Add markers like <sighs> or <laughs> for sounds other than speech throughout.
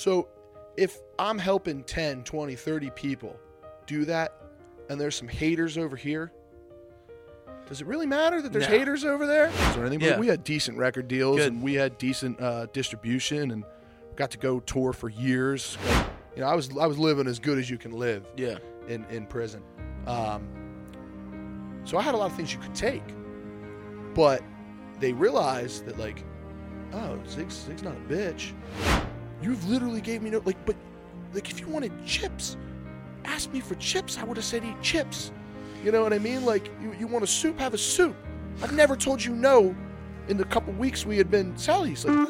So if I'm helping 10, 20, 30 people do that, and there's some haters over here, does it really matter that there's No. haters over there? Anything? Yeah. We had decent record deals Good. and we had decent uh, distribution and got to go tour for years. You know, I was I was living as good as you can live Yeah. in in prison. Um, so I had a lot of things you could take, but they realized that like, oh, Zig's, Zig's not a bitch. You've literally gave me no like, but like if you wanted chips, ask me for chips. I would have said eat chips. You know what I mean? Like you, you want a soup, have a soup. I've never told you no in the couple weeks we had been Sally's. Like,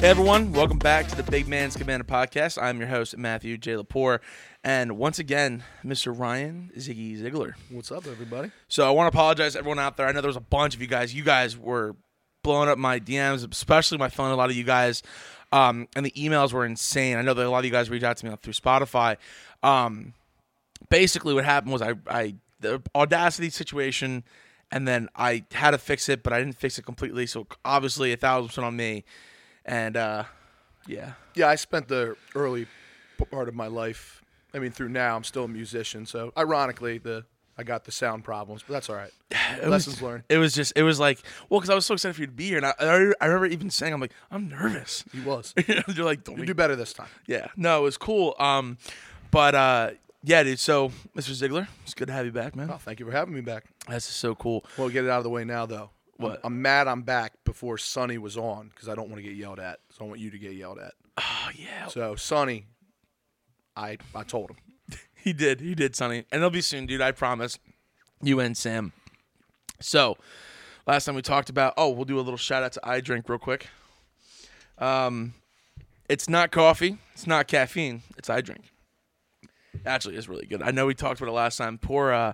Hey everyone, welcome back to the Big Manz Cabana podcast. I'm your host Matthew J. Lepore, and once again, Mr. Ryan Ziggy Ziegler. what's up, everybody? So I want to apologize to everyone out there. I know there was a bunch of you guys. You guys were blowing up my DMs, especially my phone. A lot of you guys, um, and the emails were insane. I know that a lot of you guys reached out to me through Spotify. Um, basically, what happened was I, I the Audacity situation, and then I had to fix it, but I didn't fix it completely. So obviously, a thousand percent on me. And uh, yeah, Yeah, I spent the early part of my life. I mean, through now, I'm still a musician. So, ironically, the I got the sound problems, but that's all right. <sighs> It Lessons was, learned. It was just, it was like, well, because I was so excited for you to be here, and I, I, I remember even saying, I'm like, I'm nervous. <laughs> He was. <laughs> You're like, don't You do better this time. Yeah, no, it was cool. Um, but uh, yeah, dude. So, Mr. Ziegler, it's good to have you back, man. Oh, thank you for having me back. That's so cool. Well, get it out of the way now, though. What? I'm, mad I'm back before Sonny was on because I don't want to get yelled at. So I want you to get yelled at. Oh yeah, So Sonny, I I told him. <laughs> he did. He did, Sonny, and it'll be soon, dude. I promise. You and Sam. So, last time we talked about. Oh, we'll do a little shout out to I Drink real quick. Um, it's not coffee. It's not caffeine. It's I Drink. Actually, it's really good. I know we talked about it last time. Poor uh,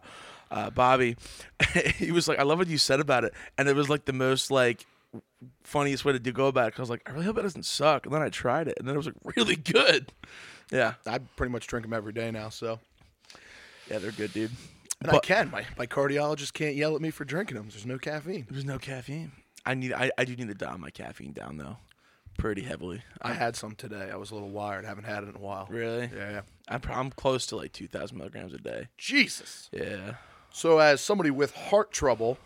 uh, Bobby. <laughs> he was like, "I love what you said about it," and it was like the most like funniest way to do go about it. Cause I was like, "I really hope it doesn't suck," and then I tried it, and then it was like really <laughs> good. Yeah, I pretty much drink them every day now. So yeah, they're good, dude. and I But- can. My my cardiologist can't yell at me for drinking them. There's no caffeine. There's no caffeine. I need. I, I do need to dial my caffeine down though, pretty heavily. I had some today. I was a little wired. Haven't had it in a while. Really? Yeah, yeah. I'm, I'm close to like 2,000 milligrams a day. Jesus. Yeah. So as somebody with heart trouble,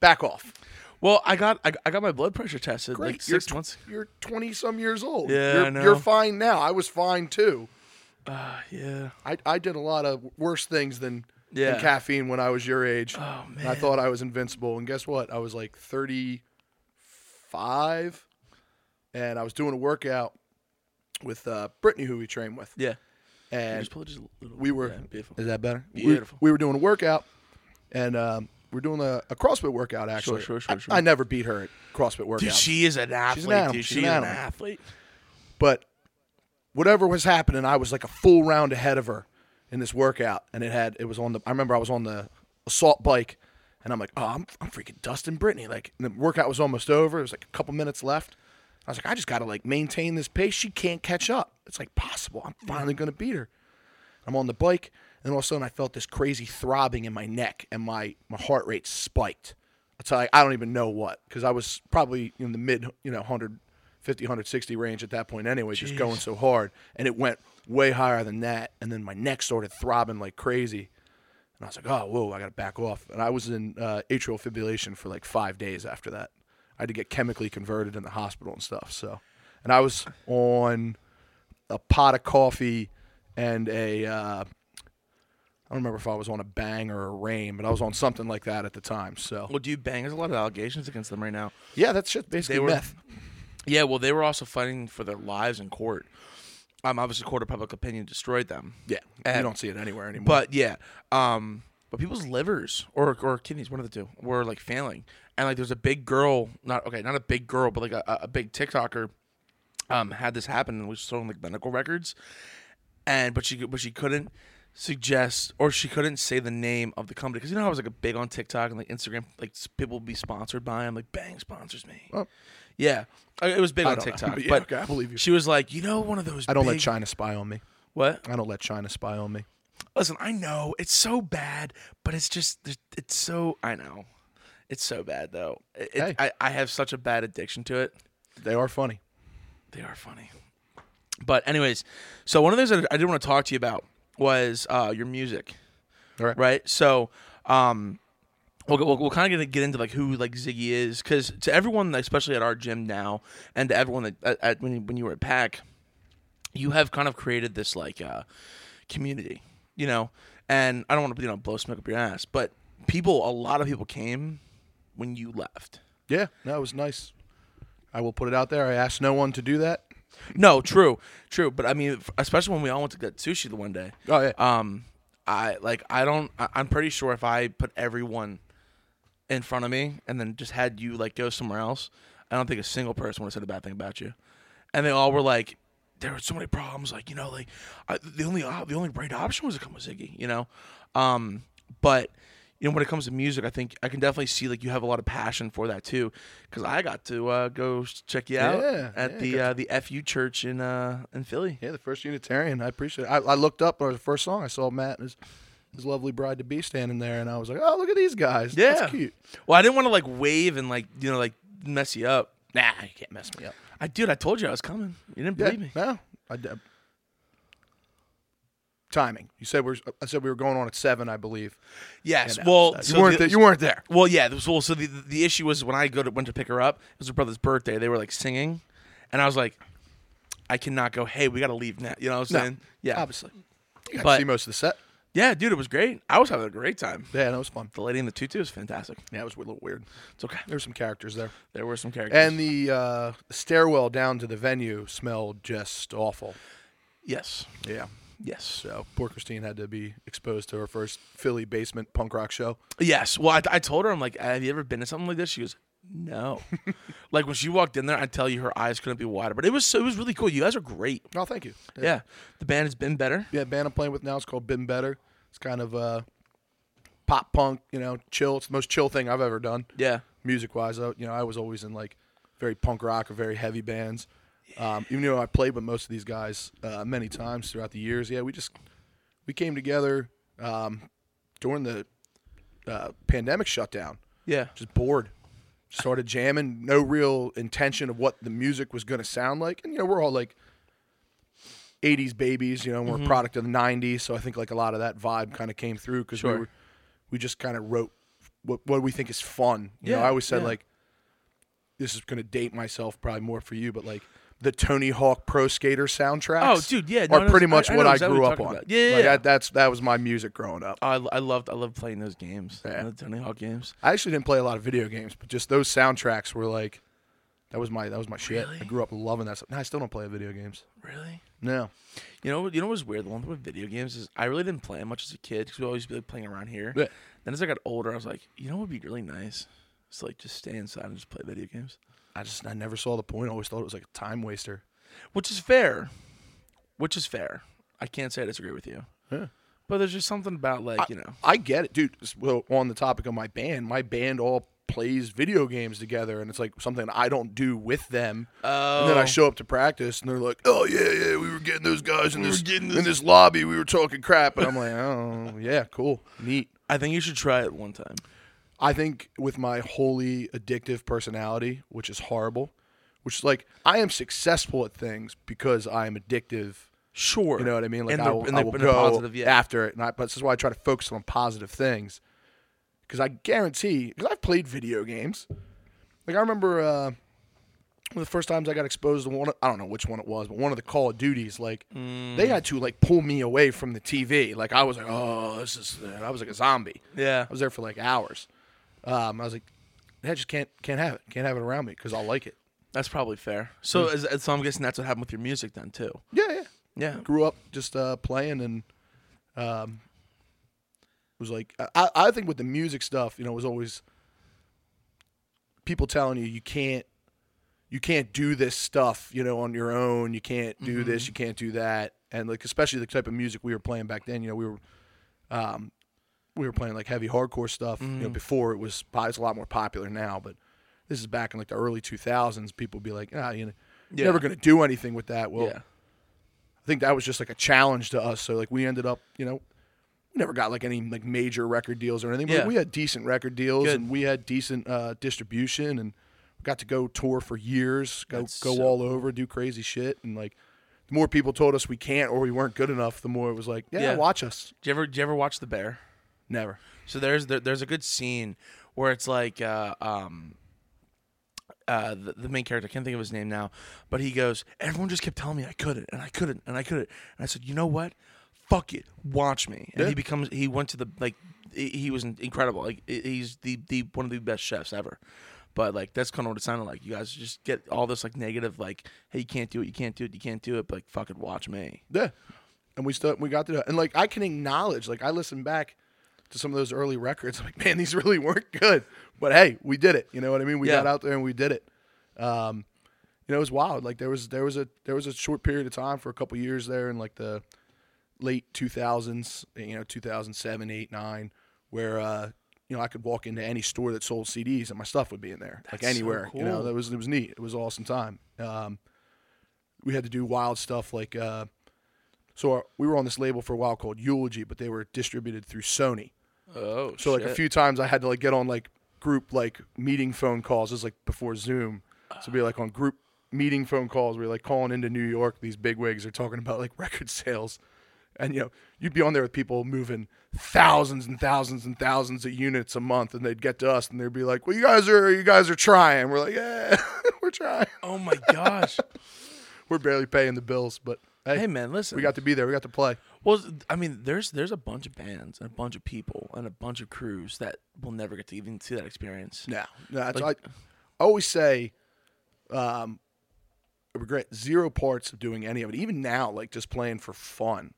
back off. Well, I got I, I got my blood pressure tested Great. like six you're, months. You're 20 some years old. Yeah, you're, I know. You're fine now. I was fine too. Uh, yeah. I, I did a lot of worse things than, Yeah. than caffeine when I was your age. Oh And I thought I was invincible. And guess what? I was like 35 and I was doing a workout with uh, Brittany, who we train with. Yeah. And Just just a little. we were. beautiful. Is that better? Beautiful. We, were doing a workout, and um, we are doing a, a CrossFit workout. Actually, sure, sure, I- sure. I, never beat her at CrossFit workouts. Dude, she is an athlete. animal. Dude, She's she's an an, athlete. but whatever was happening, I was like a full round ahead of her in this workout, and it had it was on the. I remember I was on the assault bike, and I'm like, oh, I'm I'm freaking dusting Brittany. Like and the workout was almost over. It was like a couple minutes left. I was like, I just got to like maintain this pace. She can't catch up. It's like possible. I'm finally gonna beat her. I'm on the bike, and all of a sudden I felt this crazy throbbing in my neck, and my my heart rate spiked. I tell you, I don't even know what, because I was probably in the mid, you know, 150, 160 range at that point anyway, just going so hard, and it went way higher than that, and then my neck started throbbing like crazy, and I was like, oh, whoa, I got to back off, and I was in uh, atrial fibrillation for like five days after that. I had to get chemically converted in the hospital and stuff. So, and I was on a pot of coffee and a uh, I don't remember if I was on a bang or a Reign, but I was on something like that at the time. So Well, do you bang? There's a lot of allegations against them right now. yeah, that's just basically They were- meth. Yeah, well, they were also fighting for their lives in court. Um, obviously, court of public opinion destroyed them. Yeah, And- you don't see it anywhere anymore. But yeah, um, but people's livers or or kidneys, one of the two, were like failing. And like, there's a big girl, not okay, not a big girl, but like a, a big TikToker, um, had this happen and was showing like medical records, and but she but she couldn't suggest or she couldn't say the name of the company because you know I was like a big on TikTok and like Instagram, like people would be sponsored by them, like Bang sponsors me. Oh. Yeah, it was big I on don't know, TikTok, but <laughs> yeah, but okay, I believe you. she was like, you know, one of those. I don't let China spy on me. What? I don't let China spy on me. Listen, I know it's so bad, but it's just it's so I know. It's so bad though. It, Hey. I, I have such a bad addiction to it. They are funny. They are funny. But anyways, so one of the things that I did want to talk to you about was uh, your music, All right. right? So, um, we'll, we'll, we'll kind of get, get into like who like Ziggy is, because to everyone, especially at our gym now, and to everyone that at, at, when you, when you were at Pack, you have kind of created this like uh, community, you know. And I don't want to you know blow smoke up your ass, but people, a lot of people came when you left. Yeah, no, it was nice. I will put it out there. I asked no one to do that. No, true, true. But I mean, especially when we all went to get sushi the one day. Oh yeah. Um, I like I don't. I, I'm pretty sure if I put everyone in front of me and then just had you like go somewhere else, I don't think a single person would have said a bad thing about you. And they all were like, there were so many problems. Like you know, like I, the only the only right option was to come with Ziggy. You know, um, but you know when it comes to music, I think I can definitely see like you have a lot of passion for that too. Because I got to uh, go check you out Yeah, at yeah, the uh, the FU church in uh, in Philly. yeah, the first Unitarian. I appreciate it. I, I looked up the first song I saw Matt and his his lovely bride to be standing there, and I was like, oh, look at these guys. Yeah. That's cute. Well, I didn't want to like wave and like you know like mess you up. Nah, you can't mess me up. I dude, I told you I was coming. You didn't believe me. no, I did. Timing. You said we are I said we were going on at seven, I believe. Yes. And, uh, well, you so weren't the, there. You weren't there. well, yeah. this- Well, so the the issue was when I go to went to pick her up. It was her brother's birthday. They were like singing, and I was like, I cannot go. Hey, we got to leave now. You know what I'm No, saying? Yeah. Obviously, you got But- to see most of the set. Yeah, dude, it was great. I was having a great time. Yeah, that was fun. The lady in the tutu was fantastic. Yeah, it was a little weird. It's okay. There were some characters there, There were some characters. and the uh, stairwell down to the venue smelled just awful. yes, Yeah. yes, So poor Christine had to be exposed to her first Philly basement punk rock show. yes. Well, I, I told her, I'm like, have you ever been to something like this? She goes, no. <laughs> like when she walked in there, I tell you, her eyes couldn't be wider. But it was so, it was really cool. You guys are great. Oh, thank you. Yeah. The band has been better. Yeah, band I'm playing with now is called Been Better. It's kind of uh, pop punk, you know, chill. It's the most chill thing I've ever done, Yeah. music wise. You know, I was always in like very punk rock or very heavy bands. Um, even though I played with most of these guys uh, many times throughout the years, yeah, we just we came together um, during the uh, pandemic shutdown. Yeah. Just bored, started jamming. No real intention of what the music was going to sound like, and you know, we're all like 80s babies, you know, we're Mm-hmm. a product of the 90s, so I think like a lot of that vibe kind of came through because Sure. we were, we just kind of wrote what what we think is fun. You know, Yeah, I always said yeah. like this is going to date myself probably more for you, but like the Tony Hawk Pro Skater soundtracks. Oh, dude, yeah, no, are no, pretty much I know what I exactly grew up on. about. Yeah, yeah, Like, yeah. that- that's that was my music growing up. I, I loved I loved playing those games. Yeah. The Tony Hawk games. I actually didn't play a lot of video games, but just those soundtracks were like that was my that was my shit. Really? I grew up loving that. stuff. No, I still don't play video games. Really? No. You know, you know what's weird? The one thing with video games is I really didn't play much as a kid because we always be like playing around here. Yeah. Then as I got older, I was like, you know, what would be really nice? It's like just stay inside and just play video games, I just I never saw the point. I always thought it was like a time waster. which is fair. Which is fair. I can't say I disagree with you. Yeah. But there's just something about like you know. I get it, dude. Well, on the topic of my band, my band all plays video games together, and it's like something I don't do with them. Oh. And then I oh. show up to practice, and they're like, "Oh yeah, yeah, we were getting those guys in We were this in this- this lobby. We were talking crap." And I'm like, "Oh yeah, cool, neat." I think you should try it one time. I think with my wholly addictive personality, which is horrible, which is like I am successful at things because I am addictive. Sure. You know what I mean? Like and I will, and I will go positive, yeah. after it, and I, but this is why I try to focus on positive things. Because I guarantee, because I've played video games. Like I remember uh, one of the first times I got exposed to one. I don't know which one it was, but one of the Call of Duties. Like Mm. they had to like pull me away from the TV. Like I was like, oh, this is. I was like a zombie. Yeah. I was there for like hours. Um, I was like, I just can't can't have it. Can't have it around me because I'll like it. That's probably fair. So, is, so I'm guessing that's what happened with your music then too. Yeah, yeah. Yeah. grew up just uh, playing and um, was like I, I think with the music stuff, you know, it was always people telling you you can't you can't do this stuff, you know, on your own. You can't do this, you can't do that, and like especially the type of music we were playing back then. You know, we were um, we were playing like heavy hardcore stuff. You know, before it was it's a lot more popular now, but this is back in like the early 2000s. People would be like, ah, you know, Yeah. you're never gonna do anything with that. Well, yeah. I think that was just like a challenge to us. So like we ended up, you know, we never got like any like major record deals or anything. But Yeah. we had decent record deals Good. and we had decent uh, distribution and got to go tour for years, go That's go so all over, do crazy shit, and like the more people told us we can't or we weren't good enough, the more it was like, yeah, Yeah. watch us. Did you ever did you ever watch The Bear? Never. So there's there, there's a good scene where it's like uh, um uh the, the main character I can't think of his name now, but he goes, everyone just kept telling me I couldn't and I couldn't and I couldn't and I said, you know what, fuck it, watch me. And Yeah. he becomes he went to the like he was incredible. Like he's the the one of the best chefs ever. But like that's kind of what it sounded like. You guys just get all this like negative, like, hey, you can't do it, you can't do it, you can't do it. But like, fucking watch me. Yeah. And we still we got to and like I can acknowledge, like I listen back to some of those early records, I'm <laughs> like, man, these really weren't good. But hey, we did it. You know what I mean? We Yeah. got out there and we did it. Um, you know, it was wild. Like there was there was a there was a short period of time for a couple years there in like the late 2000s, you know, 2007, 8, 9, where uh, you know I could walk into any store that sold CDs and my stuff would be in there, like That's so anywhere. You know, that was it was neat. It was an awesome time. Um, we had to do wild stuff like. Uh, so our, we were on this label for a while called Eulogy, but they were distributed through Sony. Oh, So like a few times I had to like get on like group like meeting phone calls. This is like before Zoom. So be like on group meeting phone calls. We are like calling into New York. These big wigs are talking about like <laughs> record sales, and you know you'd be on there with people moving thousands and thousands and thousands of units a month, and they'd get to us and they'd be like, "Well, you guys are you guys are trying." We're like, "Yeah, <laughs> we're trying. Oh my gosh. <laughs> We're barely paying the bills, but hey, hey man, listen. we got to be there. We got to play." Well, I mean, there's there's a bunch of bands and a bunch of people and a bunch of crews that will never get to even see that experience. No, no. That's, Like- I, I always say, um, I regret zero parts of doing any of it. Even now, like just playing for fun,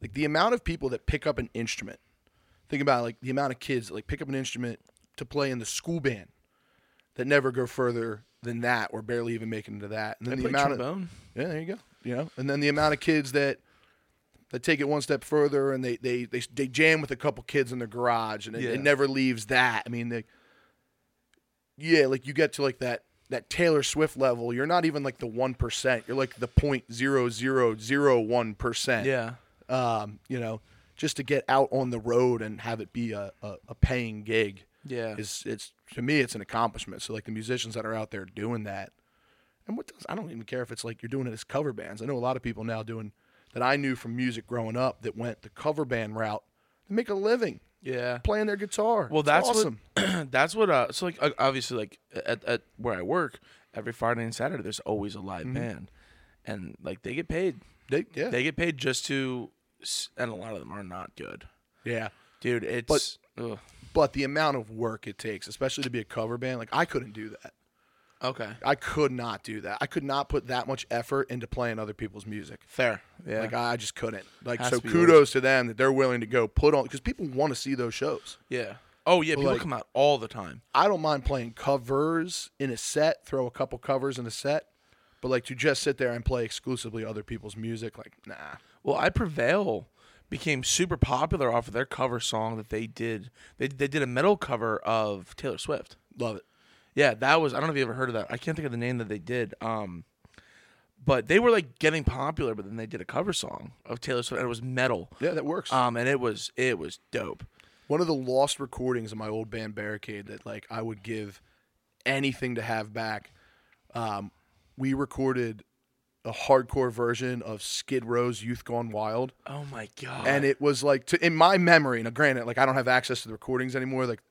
like the amount of people that pick up an instrument. Think about like the amount of kids that like pick up an instrument to play in the school band that never go further than that or barely even make it into that. And I then the amount of trombone. yeah, there you go. You know, and then the amount of kids that that take it one step further and they they they, they jam with a couple kids in their garage and it, Yeah. it never leaves that. I mean, they, yeah, like you get to like that that Taylor Swift level. You're not even like the one percent. You're like the point zero zero zero one percent. Yeah. Um, you know, just to get out on the road and have it be a, a, a paying gig Yeah. is it's to me it's an accomplishment. So like the musicians that are out there doing that, and what does I don't even care if it's like you're doing it as cover bands. I know a lot of people now doing that I knew from music growing up that went the cover band route to make a living yeah. playing their guitar. Well, It's that's awesome. what <clears throat> that's what. Uh, so like obviously like at, at where I work, every Friday and Saturday there's always a live band, and like they get paid. they yeah They get paid just to, and a lot of them are not good, yeah. dude. It's ugh. But the amount of work it takes, especially to be a cover band, like I couldn't do that. Okay. I could not do that. I could not put that much effort into playing other people's music. Fair. Yeah. Like I just couldn't. Like Has so, to kudos to them that they're willing to go put on because people want to see those shows. yeah. Oh yeah. People like- come out all the time. I don't mind playing covers in a set, throw a couple covers in a set, but like to just sit there and play exclusively other people's music, like nah. Well, I Prevail became super popular off of their cover song that they did. They they did a metal cover of Taylor Swift. Love it. Yeah, that was I don't know if you ever heard of that. I can't think of the name that they did. Um but they were like getting popular, but then they did a cover song of Taylor Swift and it was metal. Yeah, that works. Um and it was it was dope. One of the lost recordings of my old band Barricade that like I would give anything to have back. Um, we recorded a hardcore version of Skid Row's "Youth Gone Wild." Oh my god. and it was like to, in my memory. Now, granted, like I don't have access to the recordings anymore. Like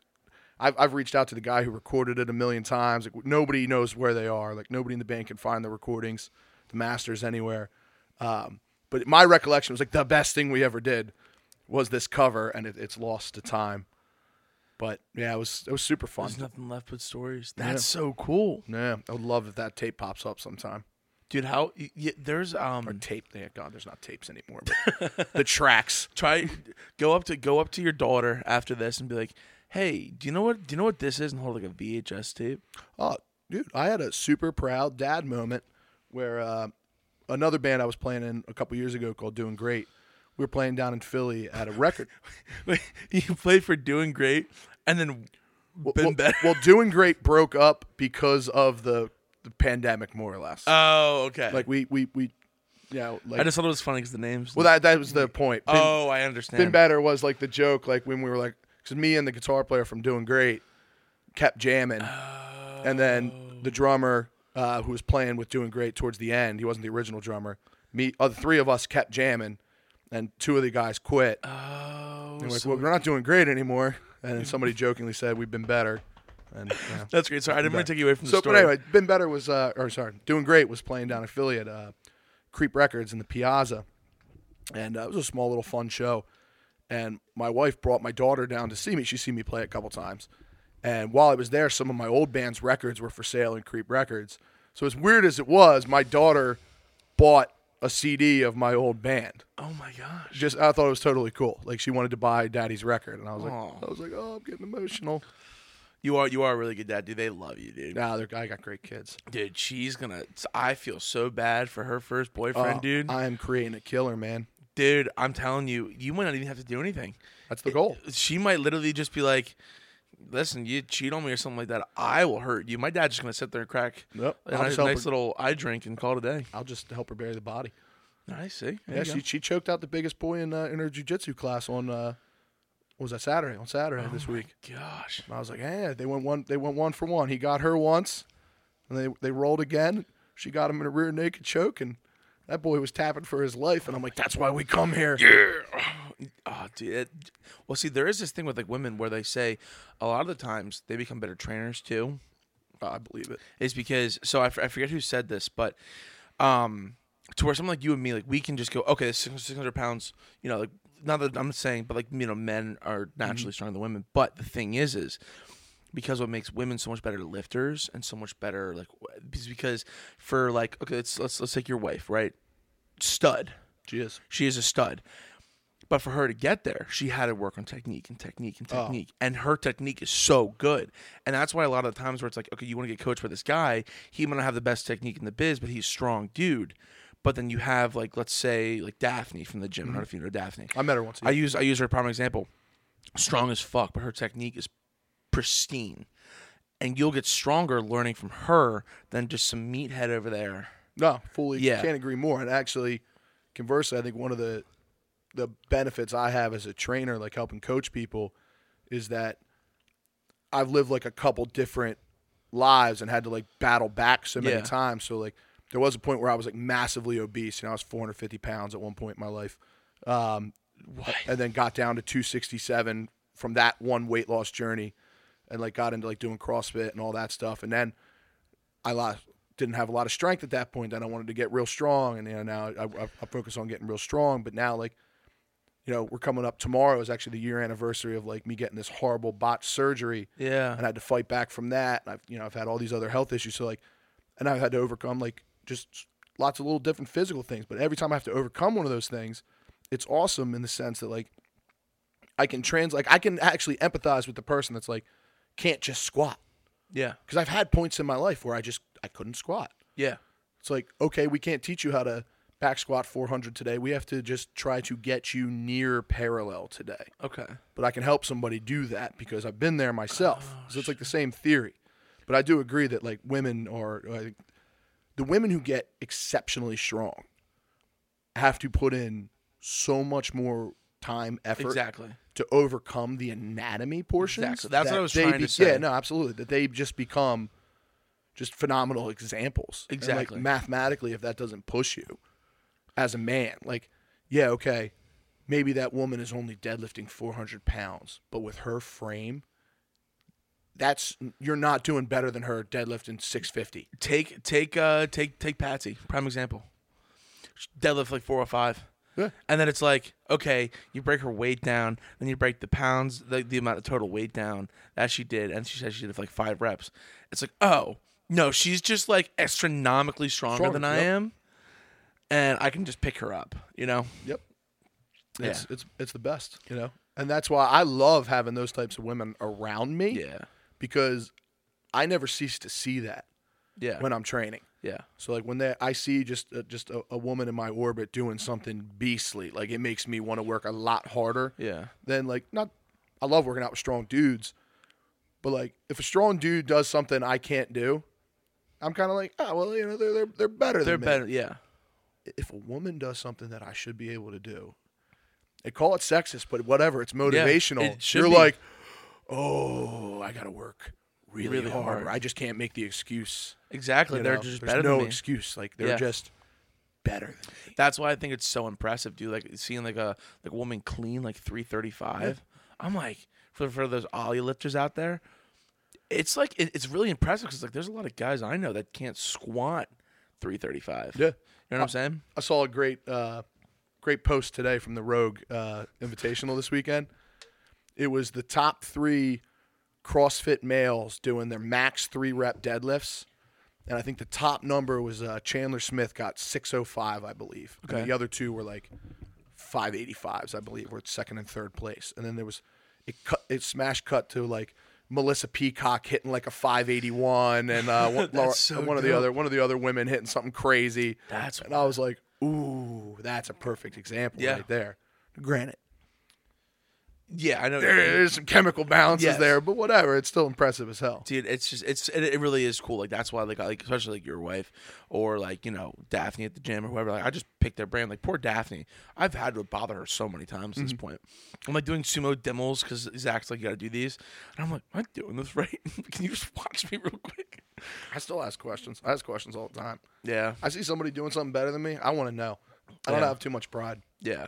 I've I've reached out to the guy who recorded it a million times. Like nobody knows where they are. Like nobody in the band can find the recordings, the masters anywhere. Um, but my recollection was like the best thing we ever did was this cover, and it, it's lost to time. But yeah, it was it was super fun. There's nothing left but stories. That's so cool. Yeah, I would love if that tape pops up sometime. Dude, how y- y- there's Or um tape, thank God, there's not tapes anymore. But the <laughs> tracks. try go up to go up to your daughter after this and be like, "Hey, do you know what do you know what this is?" and hold like a VHS tape. Oh, dude, I had a super proud dad moment where uh, another band I was playing in a couple years ago called Doing Great. We were playing down in Philly at a record. <laughs> you played for doing great and then been well, better. well, Doing Great broke up because of the, the pandemic, more or less. Oh, okay. like we we we know, like I just thought it was funny because the names. well that that was the point. Been, oh, I understand. been better was like the joke, like when we were like, because me and the guitar player from Doing Great kept jamming, and then the drummer uh, who was playing with Doing Great towards the end, he wasn't the original drummer. Me, uh, the three of us kept jamming, and two of the guys quit. Oh, And we're like, well, we're not doing great anymore. And then somebody jokingly said we've been better. And yeah. <laughs> that's great. Sorry, I didn't mean to take you away from the so, story. but anyway, been better was uh, or sorry, doing great was playing down affiliate uh, Creep Records in the Piazza, and uh, it was a small little fun show. And my wife brought my daughter down to see me. She seen me play a couple times, and while I was there, some of my old band's records were for sale in Creep Records. So as weird as it was, my daughter bought a CD of my old band. oh my gosh. Just I thought it was totally cool. Like she wanted to buy Daddy's record, and I was like, I was like, oh, I'm getting emotional. You are you are a really good dad, dude. They love you, dude. Nah, they're, I got great kids. Dude, she's gonna. I feel so bad for her first boyfriend, Oh, dude. I am creating a killer, man. Dude, I'm telling you, you might not even have to do anything. That's the goal. She might literally just be like, "Listen, you cheat on me or something like that. I will hurt you." My dad's just gonna sit there and crack Nope. a I'll nice, nice her- little eye drink and call it a day. I'll just help her bury the body. I see. There Yeah, go. she she choked out the biggest boy in uh, in her jujitsu class on uh, was that Saturday on Saturday this Oh my week. Gosh. And I was like, yeah, they went one they went one for one. He got her once, and they they rolled again. She got him in a rear naked choke, and that boy was tapping for his life. And I'm like, that's why we come here. Yeah. Oh, <sighs> dude. It, well, see, there is this thing with like women where they say a lot of the times they become better trainers too. I believe it. it. is because so I, f- I forget who said this, but um, to where someone like you and me, like we can just go, okay, six hundred pounds, you know, like not that I'm saying, but like you know, men are naturally stronger than women. But the thing is, is because what makes women so much better lifters and so much better, like, is because for like, okay, let's let's let's take your wife, right? Stud, She is. she is a stud. But for her to get there, she had to work on technique and technique and Oh. technique. And her technique is so good. And that's why a lot of the times where it's like, okay, you want to get coached by this guy, he might not have the best technique in the biz, but he's a strong dude. But then you have like, let's say like Daphne from the gym. I don't mm-hmm. know if you know Daphne. I met her once. I use I use her prime example. Strong as fuck, but her technique is pristine. And you'll get stronger learning from her than just some meathead over there. No, fully Yeah. can't agree more. And actually, conversely, I think one of the the benefits I have as a trainer, like helping coach people, is that I've lived like a couple different lives and had to like battle back so many Yeah. times. So like there was a point where I was like massively obese. Know, I was 450 pounds at one point in my life, um, and then got down to 267 from that one weight loss journey, and like got into like doing CrossFit and all that stuff, and then I lost, didn't have a lot of strength at that point. Then I wanted to get real strong, and you know now I, I, I focus on getting real strong. But now, like, you know, we're coming up tomorrow is actually the year anniversary of like me getting this horrible botched surgery, Yeah. and I had to fight back from that. And I've you know I've had all these other health issues, so like, and I've had to overcome like just lots of little different physical things. But every time I have to overcome one of those things, it's awesome in the sense that like I can trans like I can actually empathize with the person that's like can't just squat Yeah. because I've had points in my life where I just I couldn't squat. Yeah. It's like okay, we can't teach you how to back squat 400 today. We have to just try to get you near parallel today. Okay. But I can help somebody do that because I've been there myself. Oh, so it's like the same theory. But I do agree that like women are like the women who get exceptionally strong have to put in so much more time, effort Exactly. to overcome the anatomy portions. Exactly. That's what I was trying to say. Yeah, no, absolutely. That they just become just phenomenal examples. Exactly. like mathematically, if that doesn't push you as a man, like, yeah, okay, maybe that woman is only deadlifting 400 pounds, but with her frame, that's you're not doing better than her deadlifting 650. Take take uh take take Patsy, prime example. Deadlift like four or five. Yeah. And then it's like, okay, you break her weight down, then you break the pounds, the, the amount of total weight down that she did, and she said she did like five reps. It's like, oh no, she's just like astronomically stronger, Stronger, than I yep. am, and I can just pick her up. You know? Yep. Yeah. It's it's it's the best, you know. And that's why I love having those types of women around me. Yeah. because I never cease to see that Yeah. when I'm training. Yeah. So like when that I see just uh, just a, a woman in my orbit doing something beastly, like it makes me want to work a lot harder Yeah. than like not. I love working out with strong dudes, but like if a strong dude does something I can't do, I'm kind of like, oh well, you know they're they're, they're better They're than me. better. Yeah. if a woman does something that I should be able to do, they call it sexist, but whatever, it's motivational. it You're be. like, oh, I got to work really, Really hard. hard. I just can't make the excuse. Exactly. you They're know? just better no than me. excuse. Like they're Yeah. just better than me. That's why I think it's so impressive, dude. Like seeing like a like a woman clean like three thirty five. I'm like for for those Oly lifters out there, it's like it, it's really impressive because like there's a lot of guys I know that can't squat three thirty five. Yeah. You know what I'm saying? I saw a great, uh, great post today from the Rogue uh, Invitational this weekend. It was the top three CrossFit males doing their max three rep deadlifts, and I think the top number was uh, Chandler Smith got six oh five, I believe. And the other two were like five eighty fives, I believe, were second and third place. And then there was it cut, it smash cut to like. Melissa Peacock hitting like a 581, and uh, <laughs> one, Laura- so one of the other one of the other women hitting something crazy. That's And I was like, ooh, that's a perfect example Yeah. right there. Granted, yeah, I know. there is some chemical balances Yes. there, but whatever. It's still impressive as hell. Dude, it's just it's it, it really is cool. Like that's why like I- like especially like your wife or like you know Daphne at the gym or whoever. Like I just pick their brain. Like poor Daphne, I've had to bother her so many times Mm-hmm. at this point. I'm like doing sumo demos because Zach's like you got to do these, and I'm like, am I doing this <laughs> right? Can you just watch me real quick? I still ask questions. I ask questions all the time. Yeah, I see somebody doing something better than me. I want to know. I don't Yeah. have too much pride. yeah.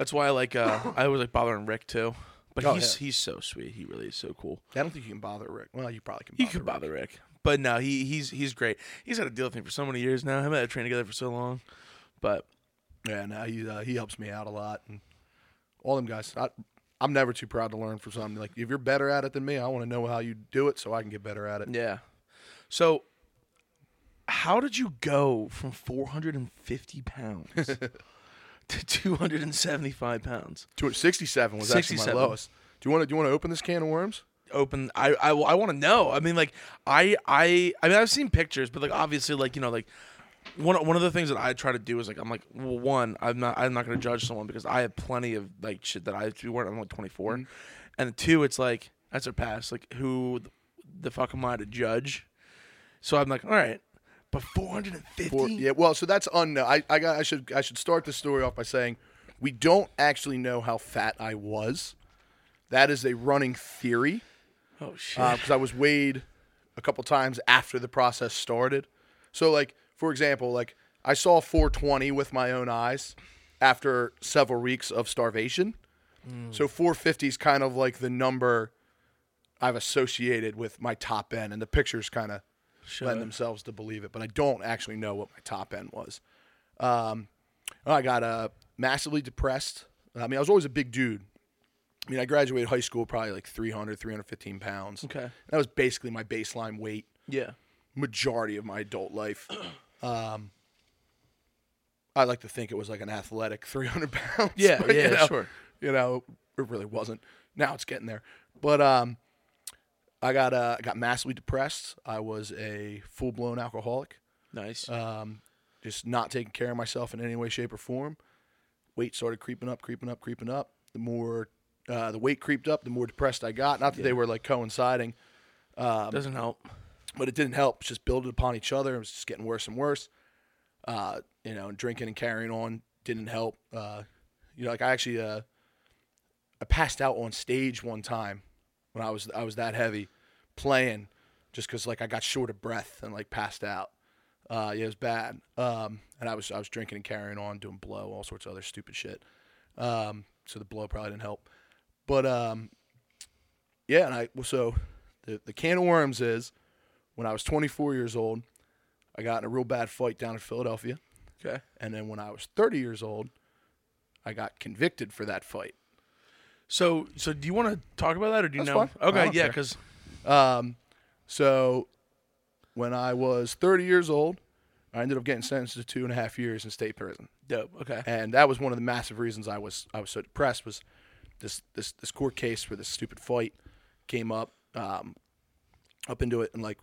That's why I like uh <coughs> I always like bothering Rick too. But Oh, he's yeah. he's so sweet. He really is so cool. I don't think you can bother Rick. Well, you probably can. You Bother could Rick. bother Rick, but no, he he's he's great. He's had a deal with me for so many years now. Him and I trained together for so long, but Yeah, no, he uh, he helps me out a lot, and all them guys. I, I'm never too proud to learn from something. Like if you're better at it than me, I want to know how you do it so I can get better at it. Yeah. So, how did you go from 450 pounds <laughs> to <laughs> 275 pounds? 267 was actually my lowest. Do you want to do you want to open this can of worms? Open. I I, I want to know. I mean, like I I I mean I've seen pictures, but like obviously like you know like. One, one of the things that I try to do is like I'm like well one I'm not I'm not gonna judge someone because I have plenty of like shit that I have to be wearing I'm like 24 mm-hmm. and two it's like that's a pass like who the fuck am I to judge so I'm like all right but 450 For, yeah, well, so that's unknown. I, I got. I should. I should start the story off by saying we don't actually know how fat I was. That is a running theory oh uh, shit because I was weighed a couple times after the process started. So, like for example, like I saw 420 with my own eyes after several weeks of starvation. Mm. So 450 is kind of like the number I've associated with my top end, and the pictures kind of lend themselves to believe it, but I don't actually know what my top end was. Um, I got uh, massively depressed. I mean, I was always a big dude. I mean, I graduated high school probably like 300, 315 pounds. Okay. That was basically my baseline weight yeah majority of my adult life. <clears throat> Um, I like to think it was like an athletic <laughs> 300 pounds. Yeah, but, yeah, you know, sure. You know, it really wasn't. Now it's getting there. But um, I got uh, I got massively depressed. I was a full blown alcoholic. nice Um, just not taking care of myself in any way, shape, or form. Weight started creeping up, creeping up, creeping up. The more uh, the weight creeped up, the more depressed I got. Not that they were like coinciding doesn't help but it didn't help. It's just building upon each other. It was just getting worse and worse. Uh, you know, and drinking and carrying on didn't help. Uh, you know, like I actually, uh, I passed out on stage one time when I was I was that heavy playing, just because like I got short of breath and like passed out. Uh, yeah, it was bad. Um, and I was I was drinking and carrying on, doing blow, all sorts of other stupid shit. Um, so the blow probably didn't help. But um, yeah, and I well, so the the can of worms is when I was 24 years old, I got in a real bad fight down in Philadelphia. okay And then when I was 30 years old, I got convicted for that fight. So so do you want to talk about that or do you That's know fine. I okay don't yeah care. because Um, so when I was 30 years old, I ended up getting sentenced to two and a half years in state prison. dope okay And that was one of the massive reasons I was I was so depressed was this this this court case for this stupid fight came up um, up into it and like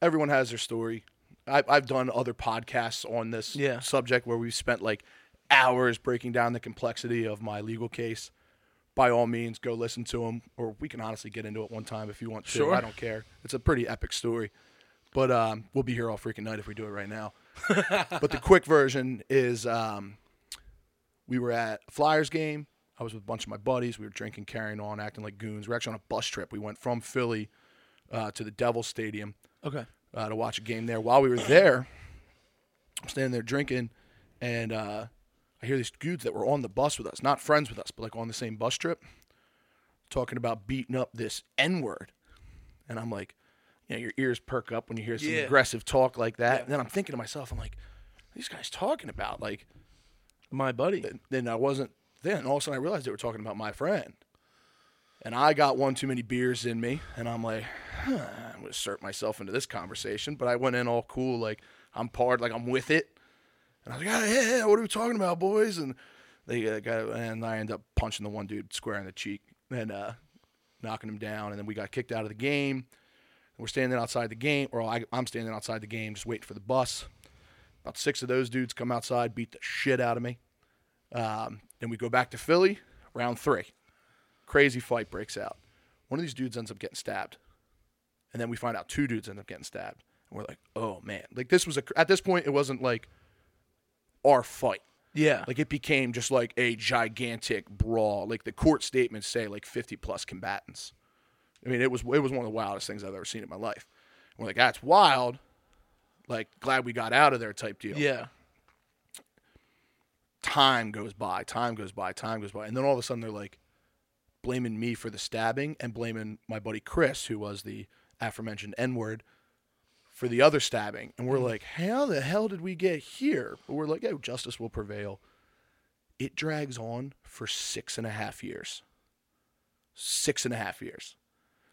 everyone has their story. I've I've done other podcasts on this Yeah. subject where we've spent like hours breaking down the complexity of my legal case. By all means, go listen to them, or we can honestly get into it one time if you want to. Sure. I don't care. It's a pretty epic story, But um, we'll be here all freaking night if we do it right now. <laughs> but the quick version is um, we were at a Flyers game. I was with a bunch of my buddies. We were drinking, carrying on, acting like goons. We are actually on a bus trip. We went from Philly uh, to the Devils Stadium Okay. uh, to watch a game there. While we were there, I'm standing there drinking, and uh, I hear these dudes that were on the bus with us, not friends with us, but like on the same bus trip, talking about beating up this N word. And I'm like, you know, your ears perk up when you hear some Yeah. aggressive talk like that. Yeah. And then I'm thinking to myself, I'm like, these guys talking about like. My buddy. Then I wasn't. Then all of a sudden I realized they were talking about my friend. And I got one too many beers in me, and I'm like, huh, I'm gonna insert myself into this conversation. But I went in all cool, like I'm part, like I'm with it. And I was like, yeah, yeah, what are we talking about, boys? And they uh, got, and I ended up punching the one dude square in the cheek and uh, knocking him down. And then we got kicked out of the game. We're standing outside the game, or I, I'm standing outside the game, just waiting for the bus. About six of those dudes come outside, beat the shit out of me. Um, then we go back to Philly, round three. Crazy fight breaks out. One of these dudes ends up getting stabbed. And then we find out two dudes end up getting stabbed. And we're like, oh man. Like this was a, at this point, it wasn't like our fight. Yeah. Like it became just like a gigantic brawl. Like the court statements say like 50 plus combatants. I mean, it was, it was one of the wildest things I've ever seen in my life. And we're like, that's wild. Like, glad we got out of there type deal yeah. time goes by, time goes by, time goes by, and then all of a sudden they're like blaming me for the stabbing and blaming my buddy Chris, who was the aforementioned N word, for the other stabbing, and we're mm. like, how the hell did we get here? But we're like, oh, justice will prevail. It drags on for six and a half years. Six and a half years.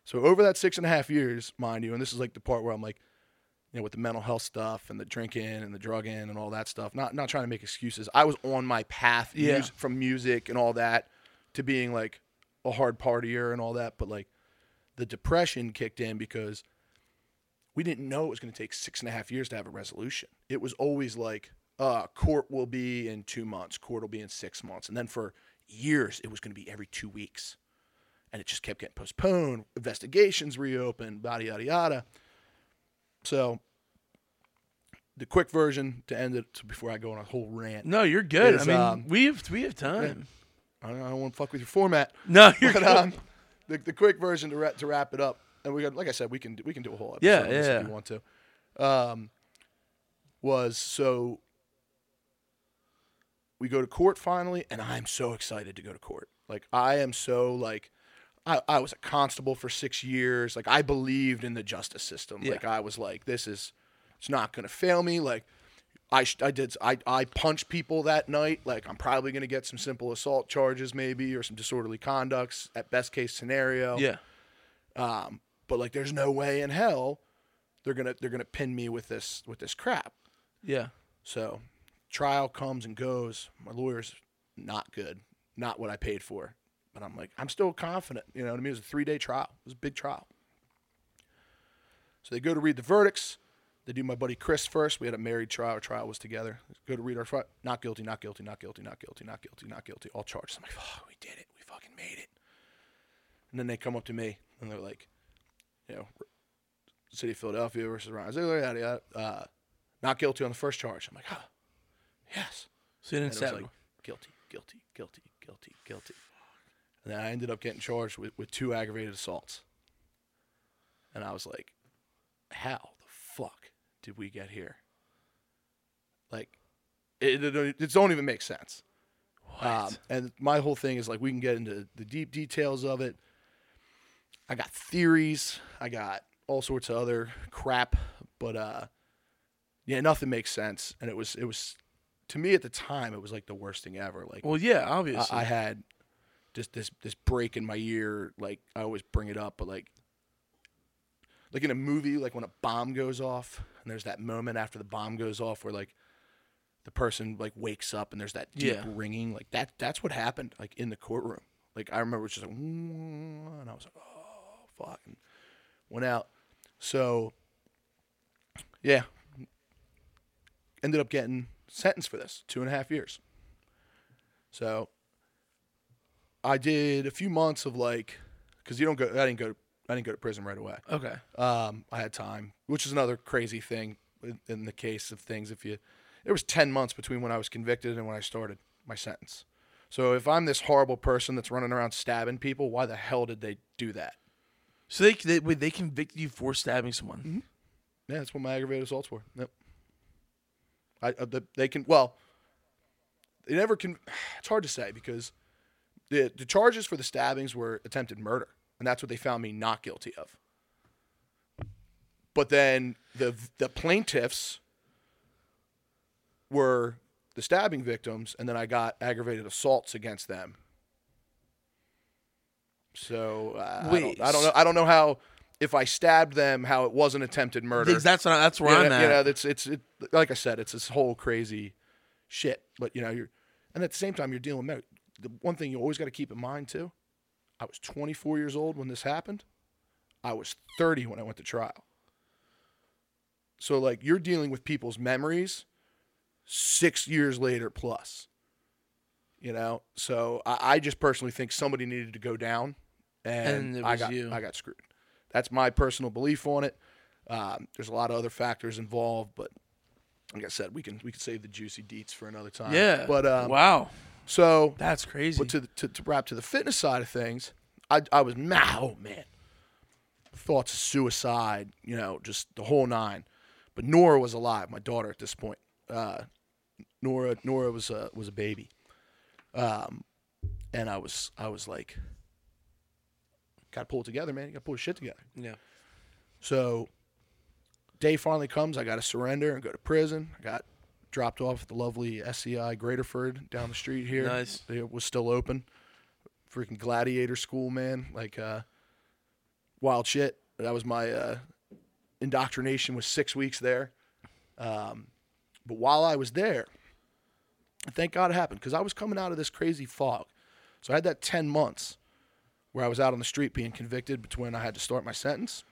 So over that six and a half years, mind you, and this is like the part where I'm like, you know, with the mental health stuff and the drinking and the drugging and all that stuff. Not not trying to make excuses. I was on my path Yeah. mus- from music and all that to being like a hard partier and all that, but like the depression kicked in because we didn't know it was going to take six and a half years to have a resolution. It was always like, uh, court will be in two months, court will be in six months, and then for years it was going to be every two weeks, and it just kept getting postponed. Investigations reopened, yada yada yada. So, the quick version to end it so before I go on a whole rant. No, you're good. I mean, um, we have we have time. I don't, I don't want to fuck with your format. No, you're but good. um, the, the quick version to, ra- to wrap it up, and we got like I said, we can we can do a whole episode Yeah, on this if you want to. Um, was so we go to court finally, and I'm so excited to go to court. Like I am so like. I, I was a constable for six years. Like I believed in the justice system. Yeah. Like I was like, this is, it's not gonna fail me. Like I, sh- I did I, I punched people that night. Like I'm probably gonna get some simple assault charges maybe or some disorderly conducts at best case scenario. Yeah. Um, but like there's no way in hell they're gonna they're gonna pin me with this with this crap. Yeah. So trial comes and goes. My lawyer's not good, not what I paid for. But I'm like I'm still confident. You know what I mean? It was a three day trial. It was a big trial. So they go to read the verdicts. They do my buddy Chris first. We had a married trial. Our trial was together. Go to read our trial. Not guilty, not guilty, not guilty, not guilty, not guilty, not guilty. All charges. I'm like, oh, we did it. We fucking made it. And then they come up to me and they're like, you know, City of Philadelphia versus Ryan Ziegler, yada, yada. Uh, not guilty on the first charge. I'm like, huh, yes. So you didn't stab like, guilty, guilty, guilty, guilty, guilty. And then I ended up getting charged with, with two aggravated assaults. And I was like, how the fuck did we get here? Like, it, it, don't- it don't even make sense. Um, and my whole thing is like, we can get into the deep details of it. I got theories. I got all sorts of other crap, but uh, yeah, nothing makes sense. And it was, it was, to me at the time, it was like the worst thing ever. Like, Well, yeah, obviously. I had just this this break in my ear. Like I always bring it up, but like like in a movie, like when a bomb goes off, and there's that moment after the bomb goes off where like the person like wakes up and there's that deep Yeah. ringing. Like that that's what happened like in the courtroom. Like I remember it was just like, and I was like, oh fuck, and went out. So yeah, ended up getting sentenced for this two and a half years. So I did a few months of like, because you don't go, I didn't go I didn't go to prison right away. Okay. Um, I had time, which is another crazy thing in, in the case of things. If you, there was ten months between when I was convicted and when I started my sentence. So if I'm this horrible person that's running around stabbing people, why the hell did they do that? So they they wait, they convicted you for stabbing someone. Mm-hmm. Yeah, that's what my aggravated assaults were. Yep. I uh, the, they can well. They never can. <sighs> It's hard to say because the the charges for the stabbings were attempted murder, and that's what they found me not guilty of. But then the the plaintiffs were the stabbing victims, and then I got aggravated assaults against them. So uh, I, don't, I don't know. I don't know how if I stabbed them, how it wasn't attempted murder. That's not, that's where you I'm know, at. you know, it's it's it, like I said, it's this whole crazy shit. But you know, you're and at the same time, you're dealing with the one thing you always got to keep in mind too. I was 24 years old when this happened. I was 30 when I went to trial. So like you're dealing with people's memories six years later plus. You know, so I, I just personally think somebody needed to go down, and, And it I was got you. I got screwed. That's my personal belief on it. Um, there's a lot of other factors involved, but like I said, we can we can save the juicy deets for another time. yeah. but um, wow, so that's crazy. but to, the- to to wrap to the fitness side of things, I I was mad. Oh man, thoughts of suicide. You know, just the whole nine. But Nora was alive. My daughter at this point. Uh, Nora Nora was a was a baby. Um, and I was I was like, got to pull it together, man. You got to pull shit together. yeah. So, day finally comes. I got to surrender and go to prison. I got dropped off at the lovely SCI Graterford down the street here. Nice. It was still open. Freaking gladiator school, man. Like uh, wild shit. That was my uh, indoctrination. Was six weeks there. Um, but while I was there, thank God it happened because I was coming out of this crazy fog. So I had that ten months where I was out on the street being convicted between I had to start my sentence.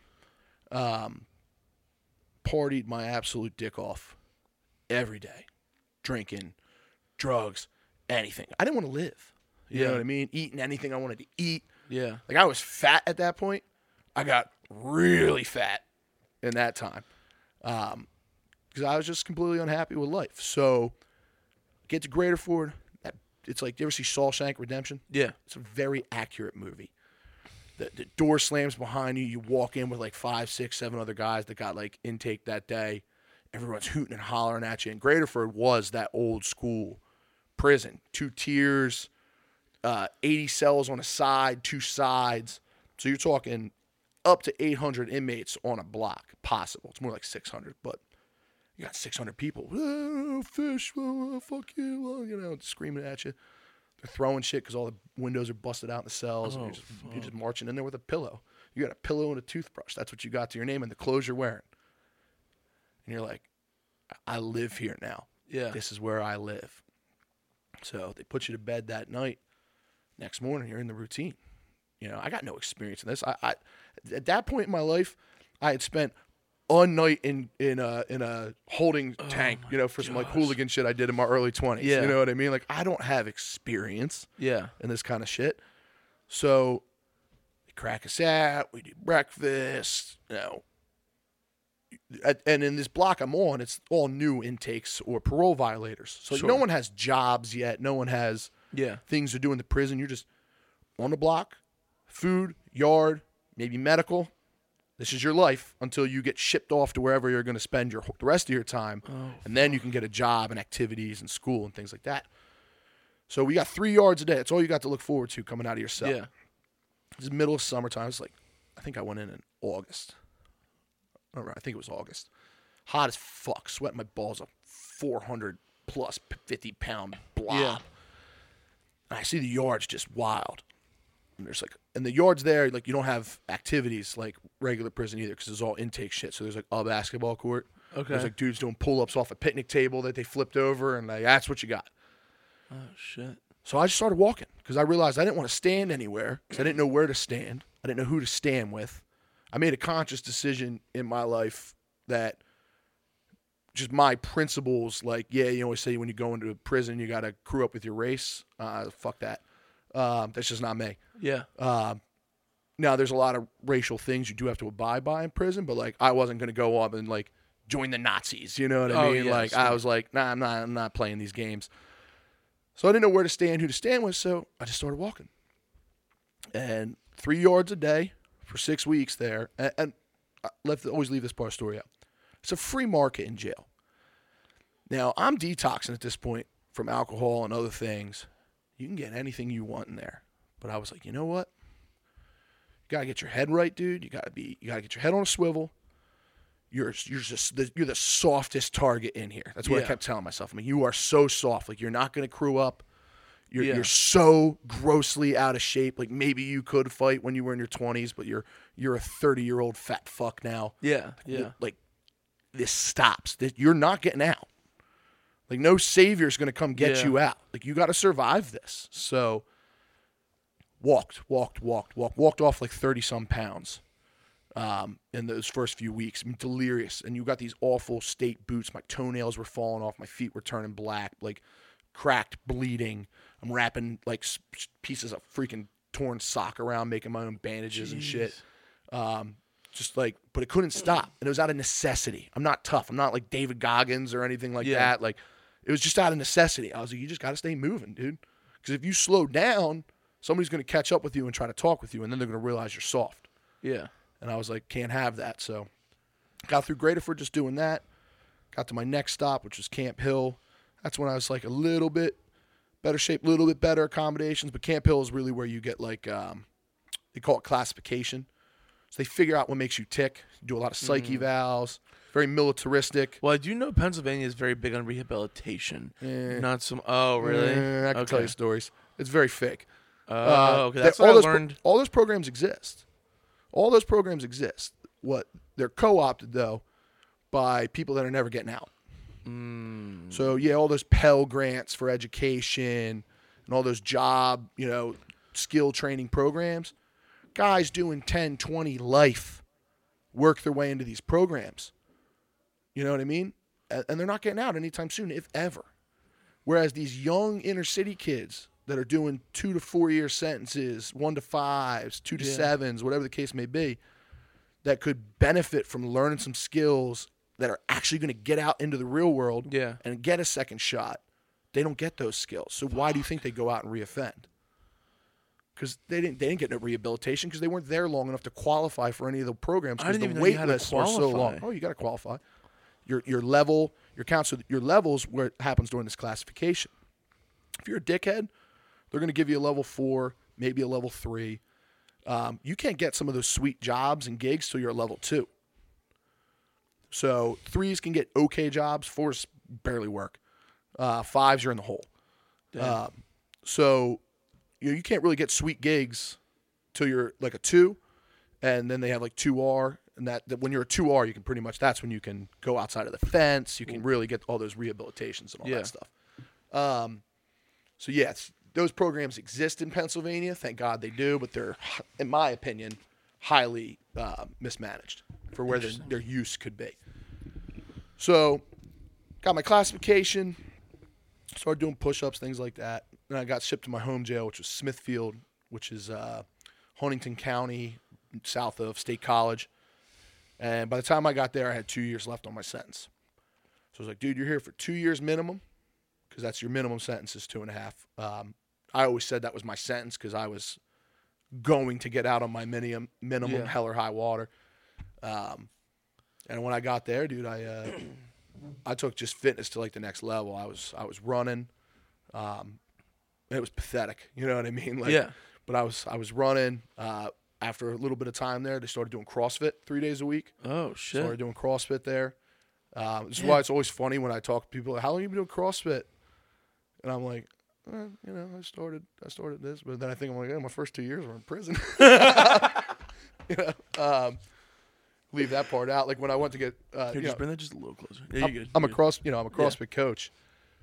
Um, partied my absolute dick off every day, drinking, drugs, anything. I didn't want to live. You Yeah. know what I mean? Eating anything I wanted to eat. Yeah. Like I was fat at that point. I got really fat in that time because I was just completely unhappy with life. So get to Graterford. That it's like you ever see Shawshank Redemption? Yeah. It's a very accurate movie. The, the door slams behind you. You walk in with like five, six, seven other guys that got like intake that day. Everyone's hooting and hollering at you. And Graterford was that old school prison. Two tiers, uh, 80 cells on a side, two sides. So you're talking up to 800 inmates on a block, possible. It's more like 600, but you got 600 people. Oh, fish, oh, fuck you, oh, you know, screaming at you. They're throwing shit because all the windows are busted out in the cells. and Oh, you're, just, you're just marching in there with a pillow. You got a pillow and a toothbrush. That's what you got to your name and the clothes you're wearing. And you're like, I live here now. Yeah. This is where I live. So they put you to bed that night. Next morning, you're in the routine. You know, I got no experience in this. I, I at that point in my life, I had spent a night in in a in a holding oh tank. You know, for some like hooligan shit I did in my early twenties. Yeah. You know what I mean? Like I don't have experience Yeah. in this kind of shit. So they crack us out. We do breakfast. You know. At- And in this block I'm on, it's all new intakes or parole violators. So Sure. no one has jobs yet. No one has Yeah. things to do in the prison. You're just on the block, food, yard, maybe medical. This is your life until you get shipped off to wherever you're going to spend your the rest of your time, oh, and then you can get a job and activities and school and things like that. So we got three yards a day. That's all you got to look forward to coming out of your cell. Yeah. It's middle of summertime. It's like, I think I went in in August. I I think it was August. Hot as fuck. Sweating my balls up. 400 plus 50 pound blob. Yeah. And I see the yards just wild. And there's like, and the yards there, like you don't have activities like regular prison either because it's all intake shit. So there's like a basketball court. Okay. There's like dudes doing pull ups off a picnic table that they flipped over, and like that's what you got. Oh shit. So I just started walking because I realized I didn't want to stand anywhere because I didn't know where to stand. I didn't know who to stand with. I made a conscious decision in my life that just my principles, like, yeah, you always say when you go into prison, you got to crew up with your race. Uh, fuck that. Um, that's just not me. Yeah. Um, now there's a lot of racial things you do have to abide by in prison, but like I wasn't gonna go up and like join the Nazis. You know what I Oh, mean? yes, like I was like, nah, I'm not. I'm not playing these games. So I didn't know where to stand, who to stand with. So I just started walking, and three yards a day for six weeks there. And, and I left always leave this part of the story out. It's a free market in jail. Now I'm detoxing at this point from alcohol and other things. You can get anything you want in there. But I was like, you know what? You gotta get your head right, dude. You gotta be. You gotta get your head on a swivel. You're you're just the, you're the softest target in here. That's what I Yeah. kept telling myself. I mean, you are so soft. Like you're not gonna crew up. You're Yeah. you're so grossly out of shape. Like maybe you could fight when you were in your 20s, but you're you're a 30 year old fat fuck now. Yeah, yeah. Like this stops. That you're not getting out. Like no savior's gonna come get Yeah. you out. Like you got to survive this. So walked, walked, walked, walked, walked off like thirty some pounds um, in those first few weeks. I mean, delirious. And you got these awful state boots. My toenails were falling off. My feet were turning black, like cracked, bleeding. I'm wrapping like pieces of freaking torn sock around, making my own bandages and shit. Um, just like, but it couldn't stop, and it was out of necessity. I'm not tough. I'm not like David Goggins or anything like Yeah. that. Like, it was just out of necessity. I was like, you just got to stay moving, dude. Because if you slow down, somebody's going to catch up with you and try to talk with you, and then they're going to realize you're soft. Yeah. And I was like, can't have that. So got through Graterford just doing that. Got to my next stop, which was Camp Hill. That's when I was like a little bit better shape, a little bit better accommodations. But Camp Hill is really where you get like, um, they call it classification. So they figure out what makes you tick. do a lot of psyche evals, very militaristic. Well, I do know Pennsylvania is very big on rehabilitation. Not some. Oh, really? Eh, I can tell you stories. It's very fake. Oh, Uh, okay. that- That's all what I those pro- learned. all those programs exist. All those programs exist. What they're co-opted though by people that are never getting out. Mm. So yeah, all those Pell grants for education and all those job, you know, skill training programs. Guys doing 10, 20 life work their way into these programs. You know what I mean? And they're not getting out anytime soon, if ever. Whereas these young inner city kids that are doing two to four year sentences, one to fives, two to Yeah. sevens, whatever the case may be, that could benefit from learning some skills that are actually going to get out into the real world Yeah. and get a second shot. They don't get those skills. So why do you think they go out and reoffend? Because they didn't they didn't get no rehabilitation because they weren't there long enough to qualify for any of the programs. I 'cause didn't the wait lists were so long. Oh, you got to qualify. Your your level, your counts, your levels where it happens during this classification. If you're a dickhead, they're going to give you a level four, maybe a level three. Um, you can't get some of those sweet jobs and gigs till you're a level two. So threes can get okay jobs, fours barely work. Uh, fives you're in the hole. Um, so you know, you can't really get sweet gigs till you're like a two, and then they have like two R, and that, that when you're a two R, you can pretty much that's when you can go outside of the fence. You can really get all those rehabilitations and all Yeah. that stuff. Um, so yes, those programs exist in Pennsylvania. Thank God they do, but they're, in my opinion, highly uh, mismanaged for where their, their use could be. So, got my classification, started doing push-ups, things like that. Then I got shipped to my home jail, which was Smithfield, which is uh, Huntingdon County, south of State College. And by the time I got there, I had two years left on my sentence. So I was like, dude, you're here for two years minimum, because that's your minimum sentence is two and a half. Um, I always said that was my sentence because I was going to get out on my minimum, minimum Yeah. hell or high water. Um, and when I got there, dude, I uh, I took just fitness to like the next level. I was I was running. Um, it was pathetic. You know what I mean? <laughs> Like, Yeah. But I was I was running. Uh, after a little bit of time there, they started doing CrossFit three days a week. Oh shit. Started doing CrossFit there. Um, this is why it's always funny when I talk to people. Like, How long have you been doing CrossFit? And I'm like, eh, you know, I started I started this, but then I think I'm like, yeah, my first two years were in prison. <laughs> you know, um, leave that part out. Like when I went to get, uh, Here, you just know, bring that just a little closer. Yeah, I'm, you good. I'm a you good. cross, you know, I'm a Yeah. CrossFit coach.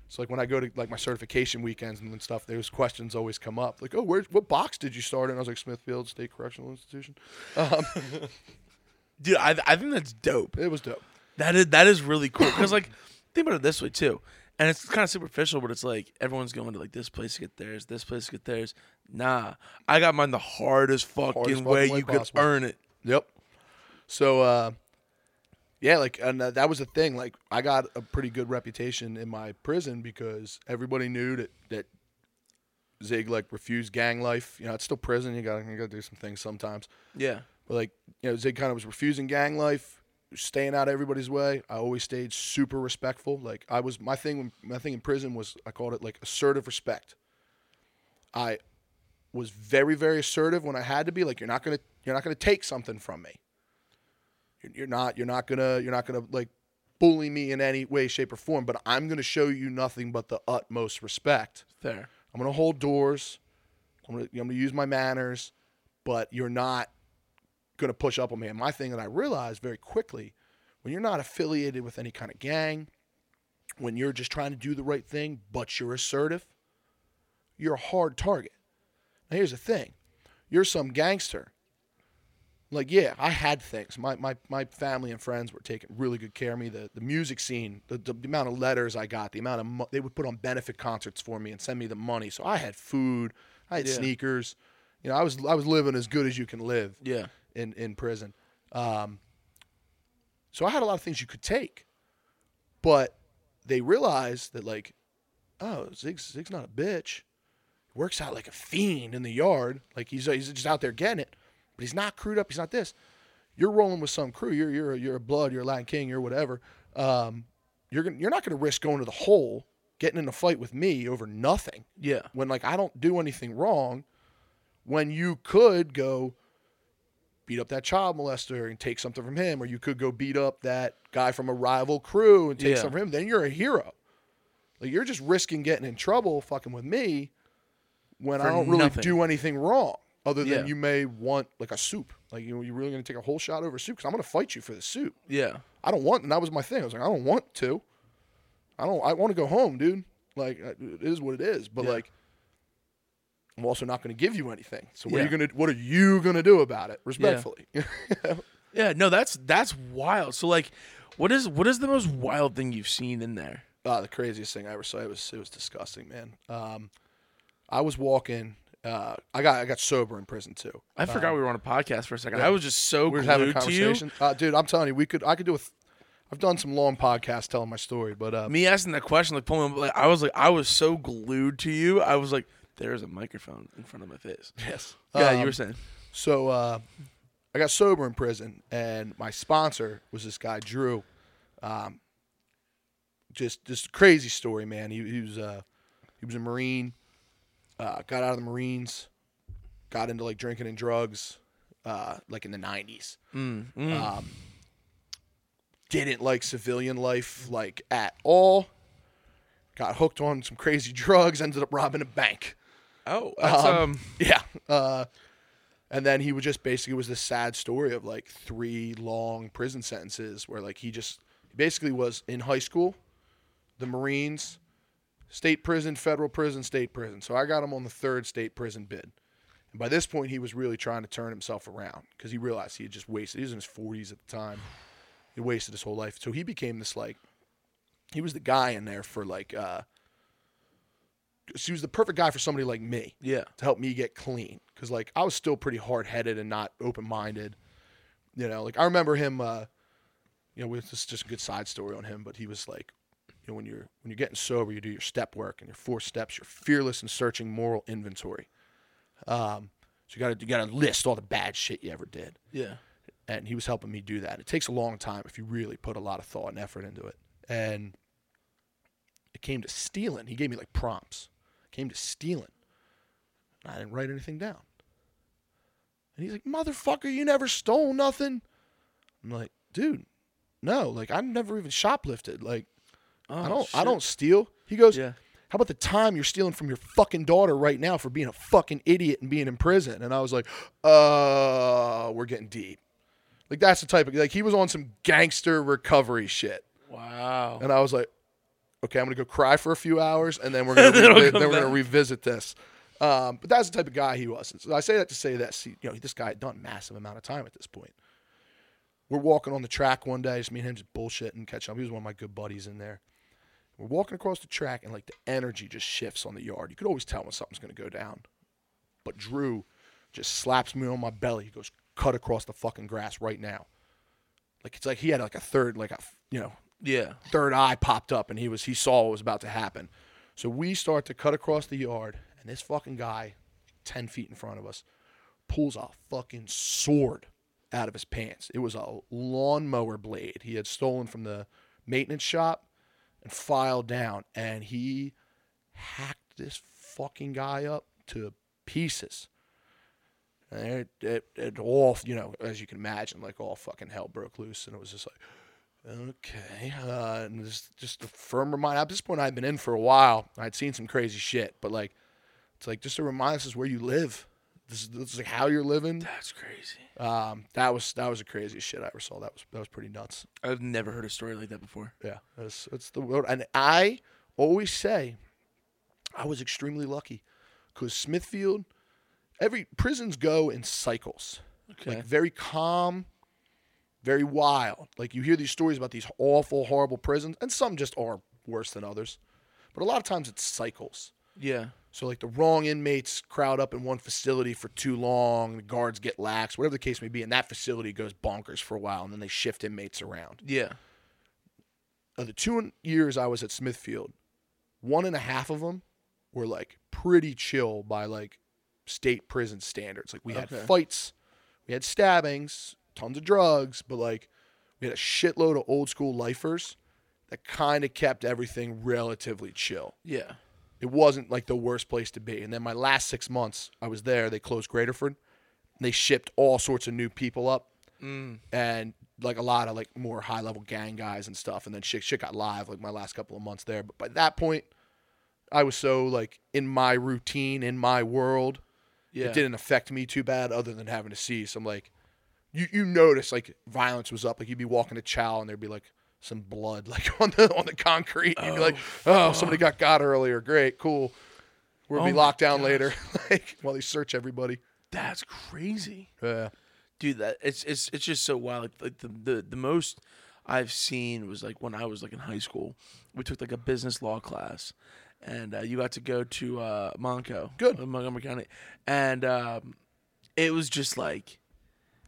So like when I go to like my certification weekends and stuff, those questions always come up. Like, oh, where, what box did you start in? I was like Smithfield State Correctional Institution. Um, <laughs> Dude, I, I think that's dope. it was dope. That is that is really cool because like think about it this way too. and it's kind of superficial, but it's like everyone's going to like this place to get theirs, this place to get theirs. Nah, I got mine the hardest fucking, fucking way, way you could earn it. Yep. So, uh, yeah, like, and uh, that was the thing. Like, I got a pretty good reputation in my prison because everybody knew that that Zig like refused gang life. You know, it's still prison. You got to to do some things sometimes. Yeah, But like, you know, Zig kind of was refusing gang life, staying out of everybody's way. I always stayed super respectful. Like, I was my thing. My thing in prison was I called it like assertive respect. I was very very assertive when I had to be. Like, you're not gonna you're not gonna take something from me. You're, not you're not gonna you're not gonna like bully me in any way, shape, or form. But I'm gonna show you nothing but the utmost respect. There. I'm gonna hold doors. I'm gonna, I'm gonna use my manners, but you're not gonna push up on me. And my thing that I realized very quickly, when you're not affiliated with any kind of gang, when you're just trying to do the right thing, but you're assertive, you're a hard target. Now here's the thing, you're some gangster. Like yeah, I had things. My my my family and friends were taking really good care of me. The the music scene, the, the, amount of letters I got, the amount of mo- they would put on benefit concerts for me and send me the money. So I had food, I had Yeah. sneakers. You know, I was I was living as good as you can live Yeah, in in prison. Um, so I had a lot of things you could take, but they realized that like, oh, Zig's Zig's not a bitch. He works out like a fiend in the yard. Like he's he's just out there getting it, but he's not crewed up. He's not this. You're rolling with some crew. You're you're you're a blood. You're a Latin King. You're whatever. Um, you're gonna, you're not going to risk going to the hole, getting in a fight with me over nothing yeah, when like I don't do anything wrong, when you could go beat up that child molester and take something from him, or you could go beat up that guy from a rival crew and take Yeah. something from him, then you're a hero. Like you're just risking getting in trouble fucking with me when I don't really nothing. do anything wrong. Other than Yeah. you may want like a soup, like you, you're really gonna take a whole shot over soup because I'm gonna fight you for the soup. yeah, I don't want, and that was my thing. I was like, I don't want to. I don't. I want to go home, dude. Like uh, it is what it is. But Yeah. like, I'm also not going to give you anything. So what are you gonna? What are you gonna do about it? Respectfully. <laughs> yeah. No, that's that's wild. So like, what is what is the most wild thing you've seen in there? Ah, the craziest thing I ever saw. It was it was disgusting, man. Um, I was walking. Uh, I got I got sober in prison too. I forgot we were on a podcast for a second. yeah. I was just so We were having a you. conversation, uh, dude. I'm telling you, we could. I could do a. th- I've done some long podcasts telling my story, but uh, Me asking that question, like pulling, like I was like, I was so glued to you. I was like, there's a microphone in front of my face. <laughs> yes. Yeah, you Um, were saying. So uh, I got sober in prison, and my sponsor was this guy Drew. Um, just just crazy story, man. He, he was uh, he was a Marine. Uh, got out of the Marines, got into like drinking and drugs, uh, like in the nineties. Mm, mm. Um, didn't like civilian life like at all. Got hooked on some crazy <laughs> drugs. Ended up robbing a bank. oh, that's um, um, Yeah. Uh, and then he would just basically was this sad story of like three long prison sentences where like he just basically was in high school, the Marines, state prison, federal prison, state prison. So I got him on the third state prison bid. And by this point, he was really trying to turn himself around because he realized he had just wasted. He was in his 40s at the time. He wasted his whole life. So he became this like, he was the guy in there for like, uh, he was the perfect guy for somebody like me yeah, to help me get clean because like I was still pretty hard headed and not open minded. You know, like I remember him. Uh, you know, with this is just a good side story on him, but he was like, know, when you're when you're getting sober, you do your step work and your four steps. You're fearless and searching moral inventory. Um, so you got to you got to list all the bad shit you ever did, yeah, and he was helping me do that. It takes a long time if you really put a lot of thought and effort into it, and it came to stealing. He gave me like prompts. It came to stealing. I didn't write anything down. And he's like, motherfucker, you never stole nothing. I'm like, dude, no, like I've never even shoplifted. Like oh, I don't I don't steal. He goes, Yeah, How about the time you're stealing from your fucking daughter right now for being a fucking idiot and being in prison? And I was like, uh, we're getting deep. Like that's the type of like he was on some gangster recovery shit. wow. And I was like, okay, I'm gonna go cry for a few hours, and then we're <laughs> gonna Then it'll revi- come then we're gonna revisit this. Um, but that's the type of guy he was. So I say that to say that see, you know this guy had done a massive amount of time at this point. We're walking on the track one day, just me and him just bullshitting, catching up. He was one of my good buddies in there, We're walking across the track, and like the energy just shifts on the yard. You could always tell when something's gonna go down. But Drew just slaps me on my belly. He goes, "Cut across the fucking grass right now." Like it's like he had like a third, like a you know, Yeah. third eye popped up, and he was he saw what was about to happen. So we start to cut across the yard, and this fucking guy, ten feet in front of us, pulls a fucking sword out of his pants. It was a lawnmower blade he had stolen from the maintenance shop and filed down, and he hacked this fucking guy up to pieces. And it, it, it all, you know, as you can imagine, like all fucking hell broke loose, and it was just like, okay, uh, and this just a firm reminder. At this point, I'd been in for a while. I'd seen some crazy shit, but like, it's like just a reminder this is where you live. This is, this is like how you're living. That's crazy. Um, that was that was the craziest shit I ever saw. That was that was pretty nuts. I've never heard a story like that before. Yeah, that's it's the world, and I always say I was extremely lucky because Smithfield, every prisons go in cycles, Okay. like very calm, very wild. Like you hear these stories about these awful, horrible prisons, and some just are worse than others, but a lot of times it's cycles. yeah. So like the wrong inmates crowd up in one facility for too long, the guards get lax, whatever the case may be, and that facility goes bonkers for a while, and then they shift inmates around. Yeah. Of the two years I was at Smithfield, one and a half of them were like pretty chill by like state prison standards. Like we had Okay. fights, we had stabbings, tons of drugs, but like we had a shitload of old school lifers that kind of kept everything relatively chill. Yeah. It wasn't like the worst place to be. And then my last six months I was there, they closed Graterford. They shipped all sorts of new people up Mm. and like a lot of like more high level gang guys and stuff. And then shit, shit got live like my last couple of months there. But by that point, I was so like in my routine, in my world, Yeah. it didn't affect me too bad other than having to see some like you you notice like violence was up. Like you'd be walking to chow and there'd be like some blood <laughs> like on the on the concrete. You'd be like, oh, somebody got got earlier. Great, cool. We'll Oh be locked down later. <laughs> like while they search everybody. That's crazy. Yeah. dude that it's it's it's just so wild like, like the, the the most i've seen was like when i was like in high school we took like a business law class and uh, you got to go to uh Montco Good. in montgomery county and um it was just like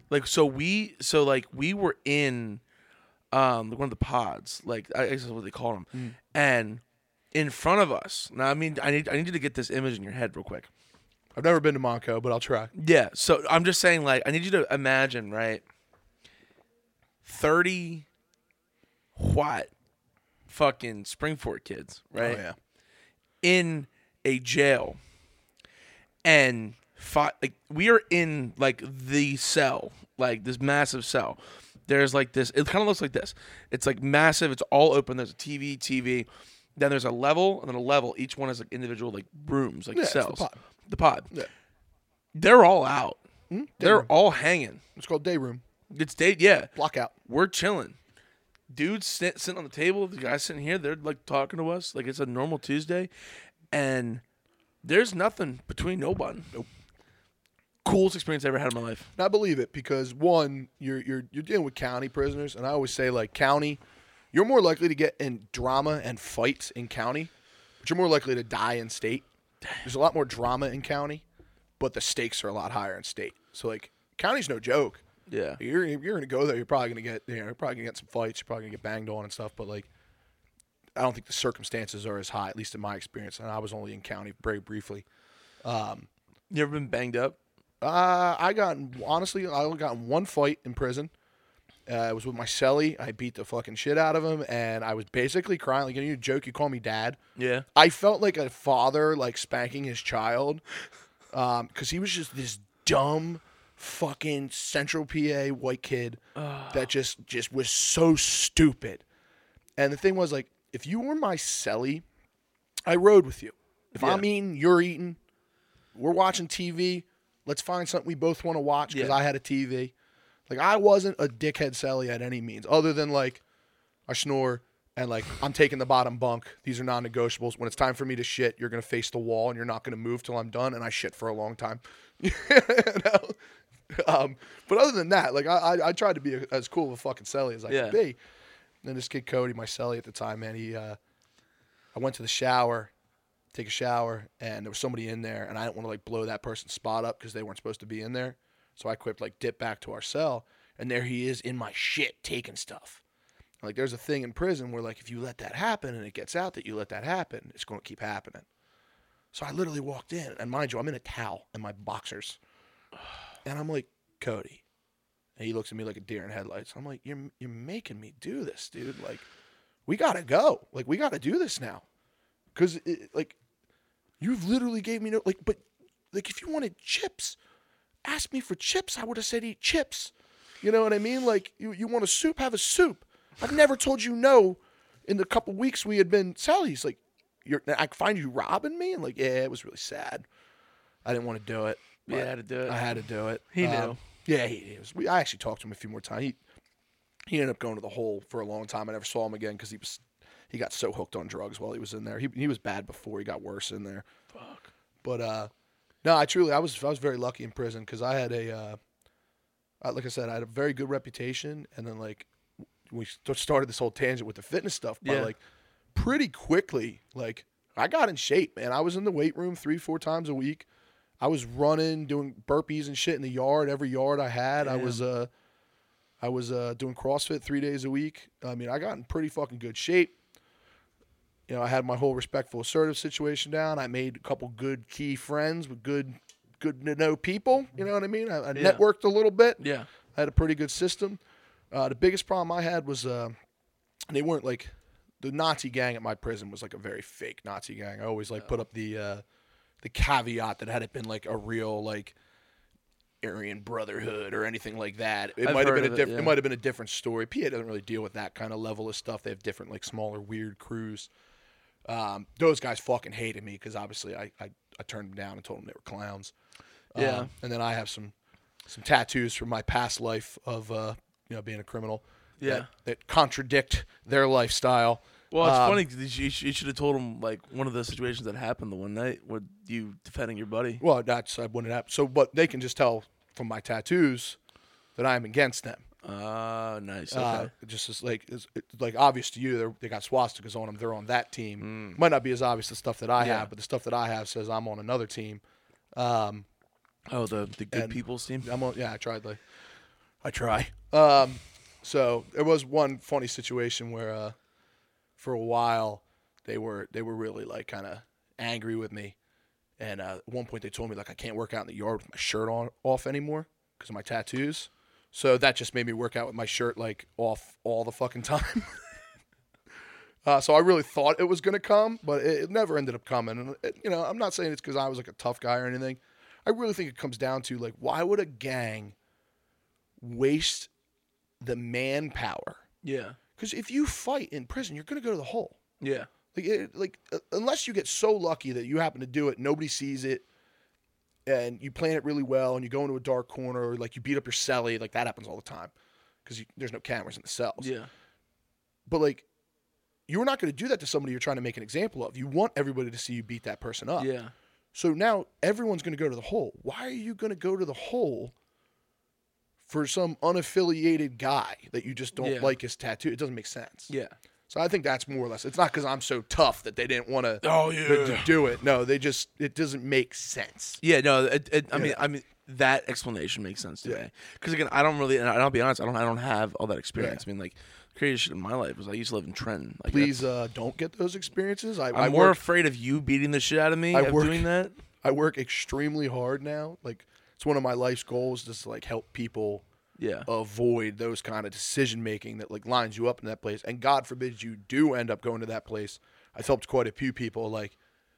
like so we so like we were in um one of the pods like i guess that's what they call them Mm. and in front of us now i mean i need i need you to get this image in your head real quick I've never been to Montco, but I'll try. yeah, so I'm just saying, like, I need you to imagine, right? Thirty what fucking Spring-Ford kids, right? Oh yeah. In a jail, and fi- like we are in like the cell, like this massive cell. There's like this. It kind of looks like this. It's like massive. It's all open. There's a TV, TV. Then there's a level, and then a level. Each one has like individual like rooms, like Yeah, it's the cells. pod. The pod. Yeah. They're all out. Hmm? They're all hanging. It's called day room. It's day. Yeah, Block out. we're chilling. Dudes sit, sitting on the table. The guys sitting here. They're like talking to us like it's a normal Tuesday, and there's nothing between no one. Nope. Coolest experience I ever had in my life. And I believe it because one, you're you're you're dealing with county prisoners, and I always say like county, you're more likely to get in drama and fights in county, but you're more likely to die in state. There's a lot more drama in county, but the stakes are a lot higher in state. So like county's no joke. Yeah. You're you're gonna go there. You're probably gonna get you know you're probably gonna get some fights. You're probably gonna get banged on and stuff. But like, I don't think the circumstances are as high, at least in my experience. And I was only in county very briefly. Um, you ever been banged up? Uh, I got honestly, I only got in one fight in prison. Uh, it was with my cellie. I beat the fucking shit out of him, and I was basically crying. Like you joke, you call me dad. Yeah. I felt like a father, like spanking his child, <laughs> because he was just this dumb, fucking Central PA white kid <sighs> that just just was so stupid. And the thing was, like, if you were my cellie, I rode with you. If I'm eating, you're eating. We're watching TV. Let's find something we both want to watch because Yeah. I had a TV. Like I wasn't a dickhead cellie at any means, other than like I snore and like I'm taking the bottom bunk. These are non-negotiables. When it's time for me to shit, you're gonna face the wall and you're not gonna move till I'm done. And I shit for a long time. <laughs> you know? um, but other than that, like I, I, I tried to be a, as cool of a fucking cellie as I Yeah. could be. And this kid Cody, my cellie at the time, man, he uh, I went to the shower, take a shower, and there was somebody in there, and I didn't want to like blow that person's spot up because they weren't supposed to be in there. So I quick like dip back to our cell, and there he is in my shit taking stuff. Like there's a thing in prison where like if you let that happen and it gets out that you let that happen, it's going to keep happening. So I literally walked in, and mind you, I'm in a towel and my boxers, <sighs> and I'm like, Cody, and he looks at me like a deer in headlights. I'm like, you're you're making me do this, dude. Like, we gotta go. Like, we gotta do this now, because like, you've literally gave me no like, but like if you wanted chips, ask me for chips. I would have said eat chips. You know what I mean? Like, you you want a soup, have a soup. I've never told you no. In the couple weeks we had been cellies like, you're I find you robbing me, and like, yeah, it was really sad. I didn't want to do it. Yeah, I had to do it. I had to do it. He Um, knew. yeah, he, he was. We, I actually talked to him a few more times. He he ended up going to the hole for a long time. I never saw him again because he was he got so hooked on drugs while he was in there. He he was bad before. He got worse in there. Fuck. But uh, no, I truly I was I was very lucky in prison because I had a uh, uh, like I said I had a very good reputation, and then like we started this whole tangent with the fitness stuff. But Yeah. like pretty quickly, like I got in shape, man. I was in the weight room three four times a week. I was running, doing burpees and shit in the yard. Every yard I had, I was uh, I was uh, doing CrossFit three days a week. I mean, I got in pretty fucking good shape. You know, I had my whole respectful, assertive situation down. I made a couple good key friends with good, good to know people. You know what I mean? I, I Yeah. networked a little bit. Yeah. I had a pretty good system. Uh, the biggest problem I had was uh, they weren't like the Nazi gang at my prison was like a very fake Nazi gang. I always like put up the uh, the caveat that had it been like a real like Aryan Brotherhood or anything like that, it I've might have been a of it, different. yeah. It might have been a different story. PA doesn't really deal with that kind of level of stuff. They have different like smaller weird crews. Um, those guys fucking hated me because obviously I, I I turned them down and told them they were clowns. Yeah. Um, and then I have some some tattoos from my past life of uh, you know being a criminal. Yeah. That, that contradict their lifestyle. Well, it's Um, funny 'cause you, you should have told them like one of the situations that happened the one night with you defending your buddy. Well, that's I wouldn't have. So, but they can just tell from my tattoos that I am against them. Ah, nice. Okay. Uh, just is like it's, it's like obvious to you. They got swastikas on them. They're on that team. Might not be as obvious the stuff that I Mm. Yeah. have, but the stuff that I have says I'm on another team. Um, oh, the the good people's team. I'm on. Yeah, I tried. Like, I try. Um, so there was one funny situation where, uh, for a while, they were they were really like kind of angry with me, and uh, at one point they told me like I can't work out in the yard with my shirt on off anymore because of my tattoos. So that just made me work out with my shirt like off all the fucking time. <laughs> Uh, so I really thought it was gonna come, but it, it never ended up coming. And it, you know, I'm not saying it's because I was like a tough guy or anything. I really think it comes down to like, why would a gang waste the manpower? Yeah. Because if you fight in prison, you're gonna go to the hole. Yeah. Like, it, like uh, unless you get so lucky that you happen to do it, nobody sees it, and you plan it really well, and you go into a dark corner, or like you beat up your cellie, like that happens all the time, because there's no cameras in the cells. Yeah. But like, you're not going to do that to somebody you're trying to make an example of. You want everybody to see you beat that person up. Yeah. So now everyone's going to go to the hole. Why are you going to go to the hole for some unaffiliated guy that you just don't Yeah. like his tattoo? It doesn't make sense. Yeah. So I think that's more or less. It's not because I'm so tough that they didn't want to Oh to do it. No, they just it doesn't make sense. Yeah, no, it, it, I mean, I mean that explanation makes sense to Yeah. me. Because again, I don't really, and I'll be honest, I don't, I don't have all that experience. I mean, like, the craziest shit in my life was I used to live in Trenton. Like, Please uh, don't get those experiences. I, I'm I more work afraid of you beating the shit out of me I of work- doing that. I work extremely hard now. Like it's one of my life's goals just to like help people Yeah, avoid those kind of decision making that like lines you up in that place. And God forbid you do end up going to that place. I've helped quite a few people. Like,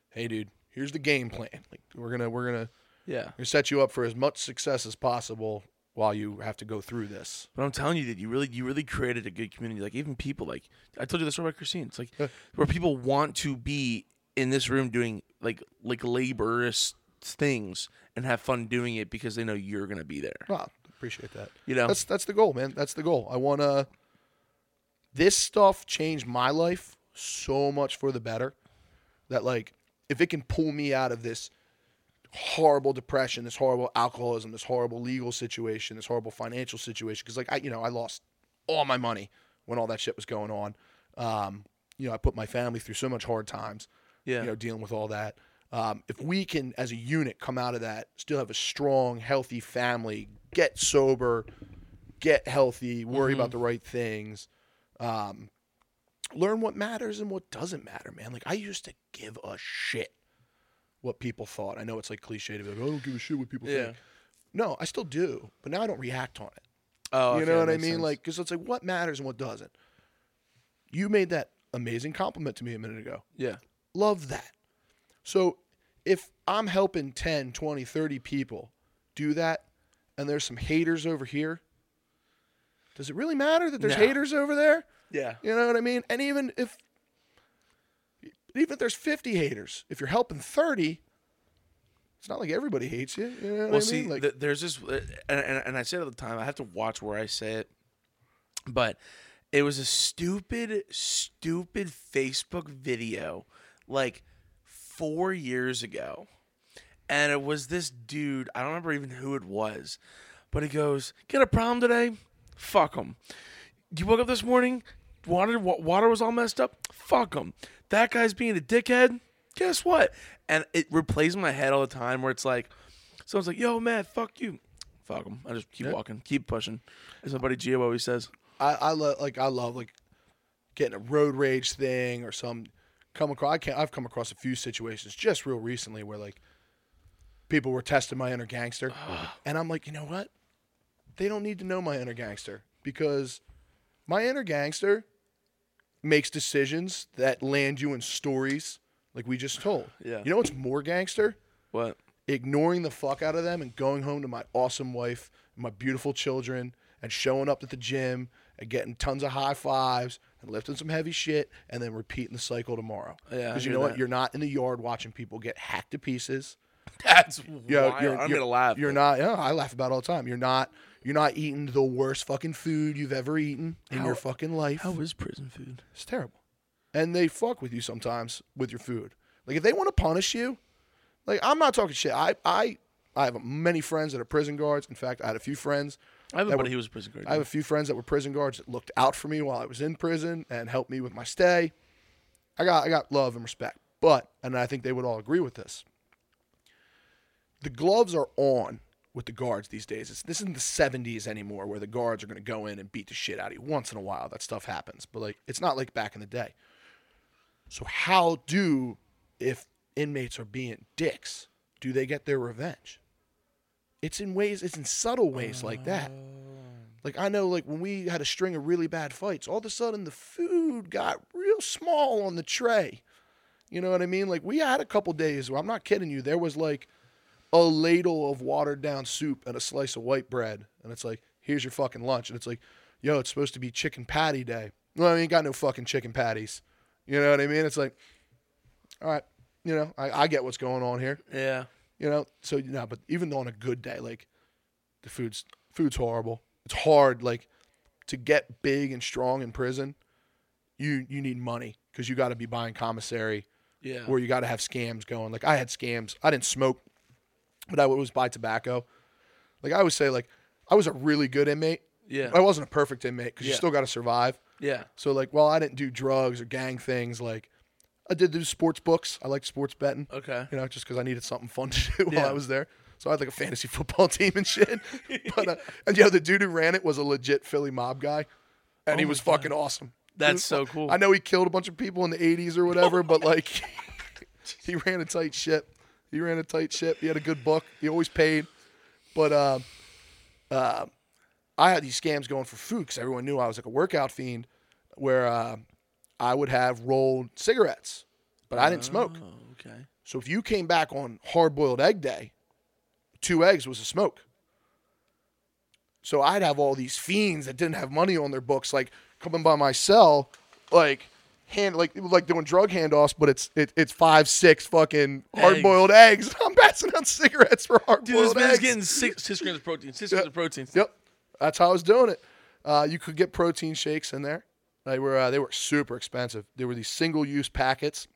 hey, dude, here's the game plan. Like we're gonna we're gonna yeah. we're gonna set you up for as much success as possible while you have to go through this. But I'm telling you that you really, you really created a good community. Like even people, like I told you the story about Christine. It's like Yeah. where people want to be in this room doing like like laborious things and have fun doing it because they know you're gonna be there. Wow, appreciate that. You know, That's that's the goal, man. That's the goal. I want to. This stuff changed my life so much for the better. That like, if it can pull me out of this horrible depression, this horrible alcoholism, this horrible legal situation, this horrible financial situation, because like I, you know, I lost all my money when all that shit was going on. Um, you know, I put my family through so much hard times. Yeah. You know, dealing with all that. Um, if we can, as a unit, come out of that, still have a strong, healthy family, get sober, get healthy, worry Mm-hmm. about the right things, um, learn what matters and what doesn't matter, man. Like I used to give a shit what people thought. I know it's like cliche to be like, I don't give a shit what people Yeah. think. No, I still do, but now I don't react on it. Oh, you okay, know what I mean? sense. Like, because it's like what matters and what doesn't. You made that amazing compliment to me a minute ago. yeah, Love that. So if I'm helping 10, 20, 30 people do that and there's some haters over here, does it really matter that there's No. haters over there? yeah, You know what I mean? And even if even if there's 50 haters, if you're helping 30, it's not like everybody hates you. You know what Well, I see. Like, th- there's this, uh, and, and, and I said at the time, I have to watch where I say it, but it was a stupid, stupid Facebook video like four years ago. And it was this dude, I don't remember even who it was, but he goes, Get a problem today? Fuck him. You woke up this morning, water, water was all messed up? Fuck him. That guy's being a dickhead? Guess what? And it replays in my head all the time where it's like, someone's like, yo, man, fuck you. Fuck him. I just keep walking, keep pushing. As my buddy Gio always says. I, I love like I love like getting a road rage thing or some come across. I can't. I've come across a few situations just real recently where like people were testing my inner gangster, <sighs> and I'm like, you know what? They don't need to know my inner gangster because my inner gangster makes decisions that land you in stories like we just told. <sighs> Yeah. You know what's more gangster? What? ignoring the fuck out of them and going home to my awesome wife and my beautiful children and showing up at the gym and getting tons of high fives and lifting some heavy shit and then repeating the cycle tomorrow. Yeah, Because you know that. what? You're not in the yard watching people get hacked to pieces. <laughs> That's Yeah, wild. you're, I'm you're- gonna laugh. You're not. Yeah, I laugh about all the time. You're not. You're not eating the worst fucking food you've ever eaten in your fucking life. How is prison food? It's terrible. And they fuck with you sometimes with your food. Like if they want to punish you, like I'm not talking shit. I I I have many friends that are prison guards. In fact, I had a few friends. I have a buddy who was a prison guard. I have a few friends that were prison guards that looked out for me while I was in prison and helped me with my stay. I got I got love and respect. But and I think they would all agree with this. The gloves are on with the guards these days. It's, this isn't the 70s anymore where the guards are going to go in and beat the shit out of you. Once in a while, that stuff happens. But like, it's not like back in the day. So how do if inmates are being dicks, do they get their revenge? It's in ways, it's in subtle ways like that. Oh. Like I know, like when we had a string of really bad fights, all of a sudden the food got real small on the tray. You know what I mean? Like we had a couple days where I'm not kidding you. There was like a ladle of watered down soup and a slice of white bread, and it's like, here's your fucking lunch, and it's like, yo, it's supposed to be chicken patty day. Well, I ain't got no fucking chicken patties. You know what I mean? It's like, all right, you know, I, I get what's going on here. yeah. You know, so you know, but even on a good day, like the food's food's horrible. It's hard, like to get big and strong in prison. You you need money because you got to be buying commissary, Yeah. or you got to have scams going. Like I had scams. I didn't smoke, but I would always buy tobacco. Like I would say, like I was a really good inmate. yeah. I wasn't a perfect inmate because you still got to survive. yeah. So like, while I didn't do drugs or gang things, like I did do sports books. I liked sports betting Okay. you know, just because I needed something fun to do <laughs> while Yeah. I was there. So I had like a fantasy <laughs> football team and shit. <laughs> but uh, and yeah, the dude who ran it was a legit Philly mob guy, and he Oh my was fucking awesome. That's was so cool. I know he killed a bunch of people in the '80s or whatever, but like he ran a tight ship. He ran a tight ship. He had a good book. He always paid. But uh, uh, I had these scams going for food because everyone knew I was like a workout fiend, where uh, I would have rolled cigarettes, but I didn't smoke. Oh, okay. So if you came back on hard boiled egg day, two eggs was a smoke. So I'd have all these fiends that didn't have money on their books, like coming by my cell, like hand like like doing drug handoffs, but it's it, it's five six fucking hard boiled eggs. <laughs> I'm passing out cigarettes for hard Dude, this boiled man's eggs. getting six, six grams of protein. Six grams of protein. Yep, that's how I was doing it. Uh, you could get protein shakes in there. They were uh, they were super expensive. They were these single use packets.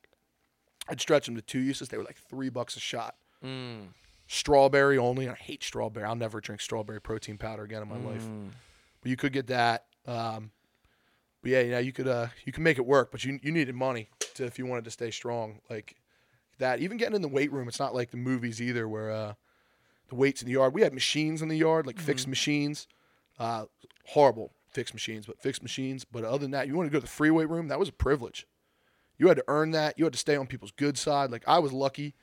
I'd stretch them to two uses. They were like three bucks a shot. Strawberry only. I hate strawberry. I'll never drink strawberry protein powder again in my life. But you could get that. Um, but yeah, yeah, you could uh you can make it work, but you you needed money to if you wanted to stay strong like that. Even getting in the weight room, it's not like the movies either where uh the weights in the yard. We had machines in the yard, like fixed machines. Uh horrible fixed machines, but fixed machines. But other than that, you want to go to the freeway room, that was a privilege. You had to earn that. You had to stay on people's good side. Like I was lucky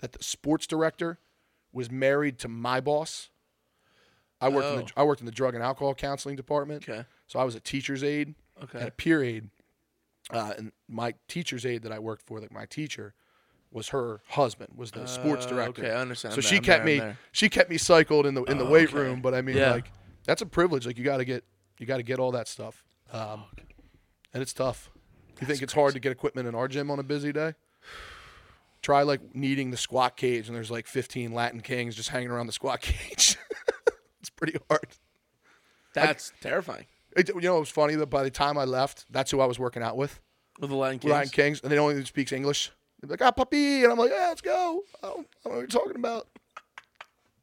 that the sports director was married to my boss. I worked in the I worked in the drug and alcohol counseling department. Okay. So I was a teacher's aide Okay. and a peer aide. Uh, and my teacher's aide that I worked for, like my teacher, was her husband, was the sports Uh, director. okay, I understand. So she I'm kept there, me she kept me cycled in the in the Oh, weight okay. room. But I mean, Yeah. like that's a privilege. Like you got to get you got to get all that stuff, Oh, um, and it's tough. You think it's hard to get equipment in our gym on a busy day? Try like needing the squat cage, and there's like 15 Latin kings just hanging around the squat <laughs> cage. it's pretty hard. That's terrifying. It, you know, it was funny that by the time I left, that's who I was working out with, With the Latin Kings. Latin Kings, and they only speaks English. They're like, ah, puppy, and I'm like, yeah, let's go. I don't, I don't know what you're talking about.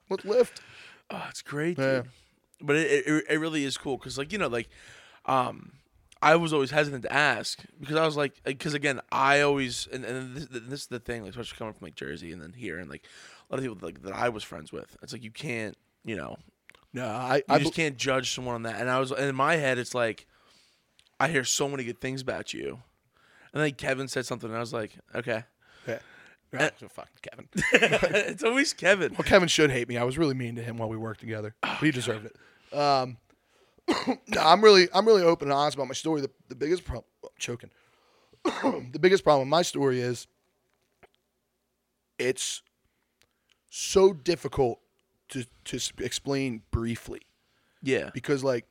Let's lift. Oh, it's great, Yeah. dude. But it, it it really is cool because like you know like, um, I was always hesitant to ask because I was like because again I always and, and this, this is the thing like especially coming from like Jersey and then here and like a lot of people like that I was friends with it's like you can't you know No, I, you I just can't judge someone on that and I was and in my head it's like I hear so many good things about you and then Kevin said something and I was like okay yeah. Right. So fuck Kevin. <laughs> it's always Kevin Well, Kevin should hate me. I was really mean to him while we worked together. Oh, he deserved it. Um, <coughs> no, I'm really, I'm really open and honest about my story. The, the biggest problem, choking. <coughs> the biggest problem with my story is it's so difficult to to explain briefly yeah because like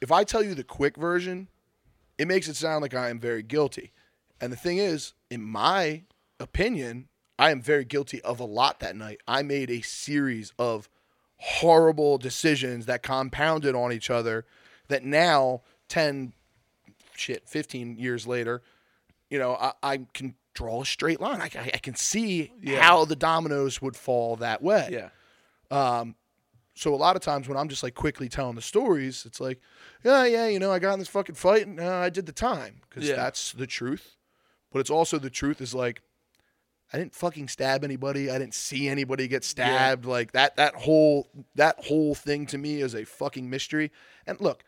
if I tell you the quick version, it makes it sound like I am very guilty. And the thing is, in my opinion, I am very guilty of a lot that night. I made a series of horrible decisions that compounded on each other that now 10 shit 15 years later, you know, I, I can draw a straight line. I, I, I can see how the dominoes would fall that way. yeah um, So a lot of times when I'm just like quickly telling the stories, it's like, yeah, yeah, you know, I got in this fucking fight and uh, I did the time because Yeah. that's the truth. But it's also the truth is like, I didn't fucking stab anybody. I didn't see anybody get stabbed. Like that, that whole, that whole thing to me is a fucking mystery. And look,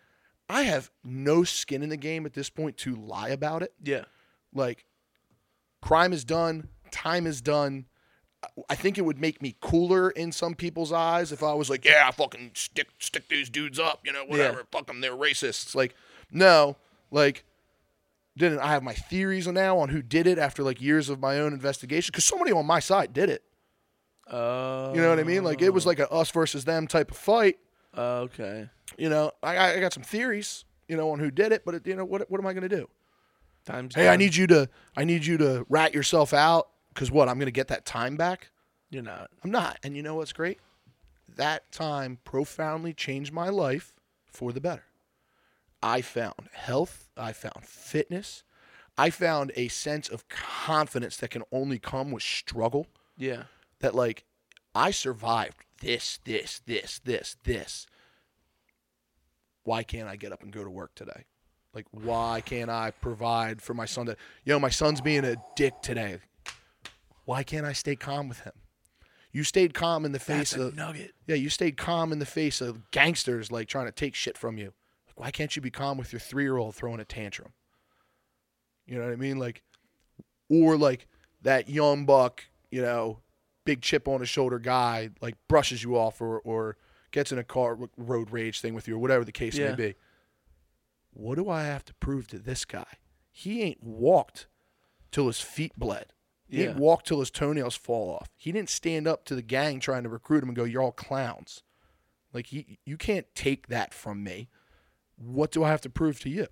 I have no skin in the game at this point to lie about it yeah like crime is done time is done i think it would make me cooler in some people's eyes if i was like yeah fucking stick stick these dudes up you know whatever fuck them they're racists like no like didn't i have my theories now on who did it after like years of my own investigation because somebody on my side did it. Uh, you know what i mean? Like it was like a us versus them type of fight. Okay. You know i, I got some theories you know on who did it but it, you know what, what am i going to do times hey i need you to i need you to rat yourself out because what i'm going to get that time back? You're not. I'm not. And you know what's great? That time profoundly changed my life for the better i found health i found fitness i found a sense of confidence that can only come with struggle yeah that like I survived this, this, this, this, this. Why can't I get up and go to work today? Like, why can't I provide for my son? To, yo, my son's being a dick today. Why can't I stay calm with him? You stayed calm in the face That's a of nugget. yeah. You stayed calm in the face of gangsters like trying to take shit from you. Like, why can't you be calm with your three year old throwing a tantrum? You know what I mean? Like, or like that young buck, you know, big chip on his shoulder guy, like brushes you off or or gets in a car road rage thing with you or whatever the case Yeah. may be. What do I have to prove to this guy? He ain't walked till his feet bled. He ain't walked till his toenails fall off. He didn't stand up to the gang trying to recruit him and go, "You're all clowns." Like he, you can't take that from me. What do I have to prove to you?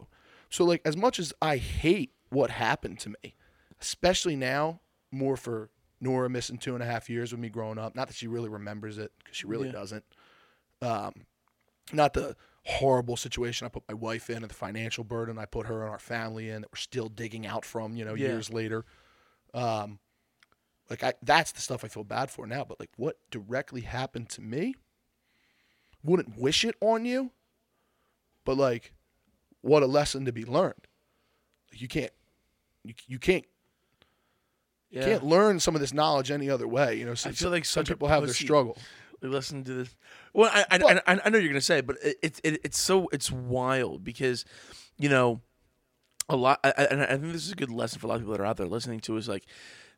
So like, as much as I hate what happened to me, especially now, more for Nora missing two and a half years with me growing up. Not that she really remembers it because she really Yeah. doesn't. Um, not the horrible situation I put my wife in and the financial burden I put her and our family in that we're still digging out from, you know, Yeah. years later. Um, like I, that's the stuff I feel bad for now. But like, what directly happened to me? Wouldn't wish it on you, but like, what a lesson to be learned. Like you can't, you, you can't, Yeah. you can't learn some of this knowledge any other way. You know, so, I feel like some people have their struggle. Listen to this. Well, I I, But- I, I know you're gonna say, it, but it, it, it it's so it's wild because, you know, a lot. I, I- and I think this is a good lesson for a lot of people that are out there listening to is like,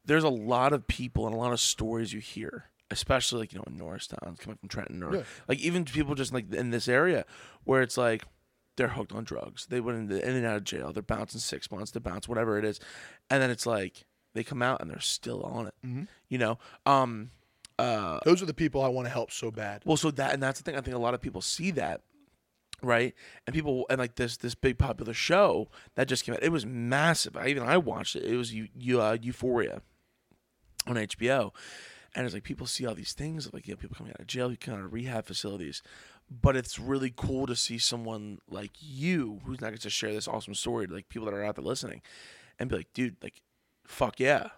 there's a lot of people and a lot of stories you hear, especially like you know in Norristown, coming from Trenton, or Yeah. like even people just like in this area where it's like they're hooked on drugs. They went into, in and out of jail. They're bouncing six months. They bounce whatever it is, and then it's like they come out and they're still on it. Mm-hmm. You know. Um. Uh. Those are the people I want to help so bad. Well, so that and that's the thing. I think a lot of people see that, right? And people and like this this big popular show that just came out. It was massive. I even I watched it. It was you you uh, Euphoria on HBO, and it's like people see all these things like you know people coming out of jail, you come out of rehab facilities, but it's really cool to see someone like you who's not going to share this awesome story to like people that are out there listening, and be like, dude, like, fuck yeah,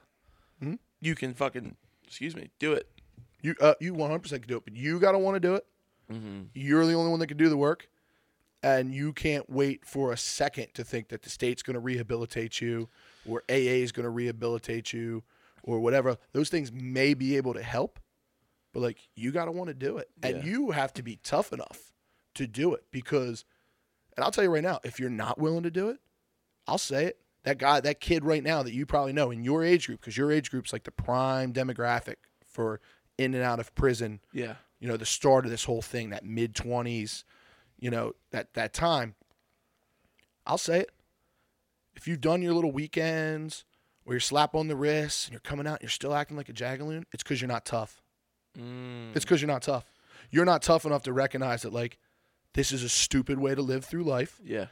Mhm. you can fucking excuse me, do it. You uh, you 100% can do it, but you got to want to do it. Mm-hmm. You're the only one that can do the work, and you can't wait for a second to think that the state's going to rehabilitate you, or AA is going to rehabilitate you, or whatever. Those things may be able to help, but like you got to want to do it, and Yeah. you have to be tough enough to do it because. And I'll tell you right now, if you're not willing to do it, I'll say it. That guy, that kid right now that you probably know in your age group, because your age group's like the prime demographic for in and out of prison Yeah. you know, the start of this whole thing, that mid twenties, you know, that that time. I'll say it. If you've done your little weekends or you're slap on the wrist and you're coming out and you're still acting like a jagaloon, it's because you're not tough. Mm. It's because you're not tough. You're not tough enough to recognize that like this is a stupid way to live through life, Yeah.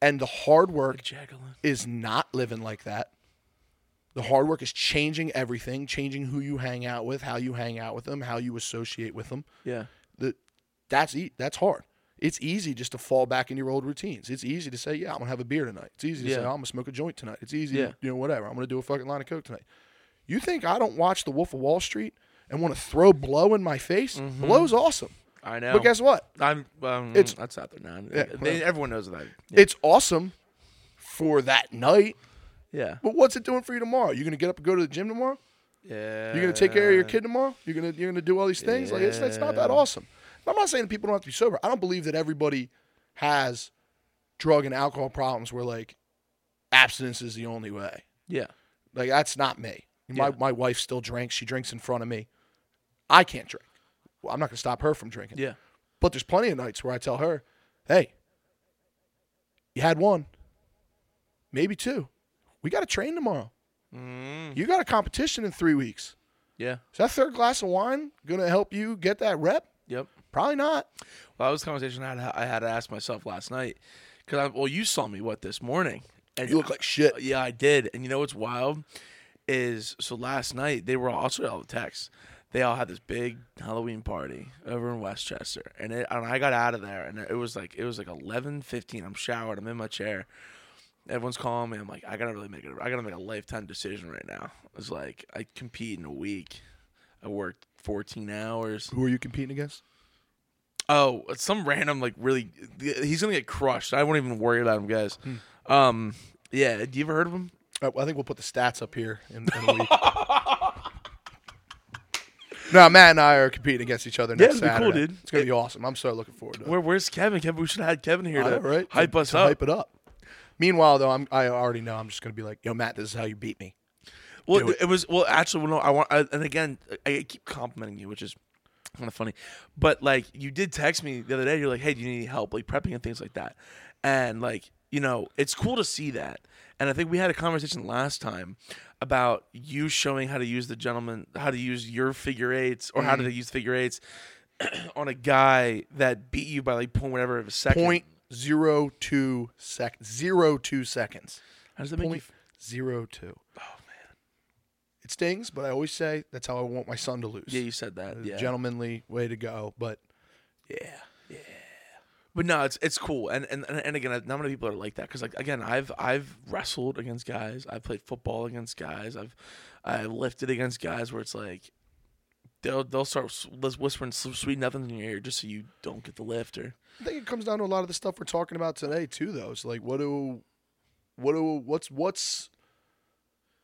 and the hard work is not living like that. The hard work is changing everything, changing who you hang out with, how you hang out with them, how you associate with them. Yeah. that that's e- that's hard. It's easy just to fall back in your old routines. It's easy to say, yeah, I'm gonna have a beer tonight. It's easy to say, oh, I'm gonna smoke a joint tonight. It's easy, Yeah. to, you know, whatever. I'm gonna do a fucking line of coke tonight. You think I don't watch The Wolf of Wall Street and want to throw blow in my face? Mhm. Blow's awesome, I know. but guess what? I'm. Um, It's- that's out there now. Yeah, They- everyone knows that. Yeah. It's awesome for that night, yeah. but what's it doing for you tomorrow? You're gonna get up and go to the gym tomorrow? Yeah. You're gonna take care of your kid tomorrow. You're gonna you're gonna do all these things. Like it's, it's not that awesome. I'm not saying that people don't have to be sober. I don't believe that everybody has drug and alcohol problems where like abstinence is the only way. Yeah. Like that's not me. My Yeah. my wife still drinks. She drinks in front of me. I can't drink. Well, I'm not gonna stop her from drinking. Yeah. But there's plenty of nights where I tell her, "Hey, you had one, maybe two. We got to train tomorrow. Mm. You got a competition in three weeks." Yeah. Is that third glass of wine going to help you get that rep? Yep. Probably not. Well, that was a conversation I had. I had to ask myself last night because I. Well, you saw me what this morning, and You look like shit. Yeah, I did. And you know what's wild is so last night they were also all the texts. They all had this big Halloween party over in West Chester, and it, and I got out of there, and it was like it was like eleven fifteen. I'm showered. I'm in my chair. Everyone's calling me. I'm like, I gotta really make it. I gotta make a lifetime decision right now. It's like I compete in a week. I worked 14 hours. Who are you competing against? Oh, some random like really. He's gonna get crushed. I won't even worry about him, guys. Um, yeah. Do you ever heard of him? I think we'll put the stats up here in, in a week. <laughs> no, Matt and I are competing against each other next it'd be cool, dude. It's gonna be awesome. I'm so looking forward to it. Where, where's Kevin? Kevin, we should have had Kevin here to know, right? hype To- us to up. Hype it up. Meanwhile, though, I'm I already know I'm just gonna be like, "Yo, Matt, this is how you beat me." Well, Do it. was well. Actually, well, no. I want. I, and again, I keep complimenting you, which is kind of funny. But like, you did text me the other day. You're like, "Hey, do you need help like prepping and things like that?" And like, you know, it's cool to see that. And I think we had a conversation last time about you showing how to use the gentleman, how to use your figure eights, or how Mm-hmm. to use figure eights <clears throat> on a guy that beat you by like point whatever of a second. Point zero two sec zero two seconds. How does that make you? Point f- zero two. Oh man, it stings, but I always say that's how I want my son to lose. Yeah, you said that. Yeah. gentlemanly way to go. But yeah, But no, it's it's cool, and and and again, not many people are like that because like again, I've I've wrestled against guys, I've played football against guys, I've I've lifted against guys where it's like they'll they'll start whispering sweet nothings in your ear just so you don't get the lift or I think it comes down to a lot of the stuff we're talking about today too, though. It's like, what do, what do, what's what's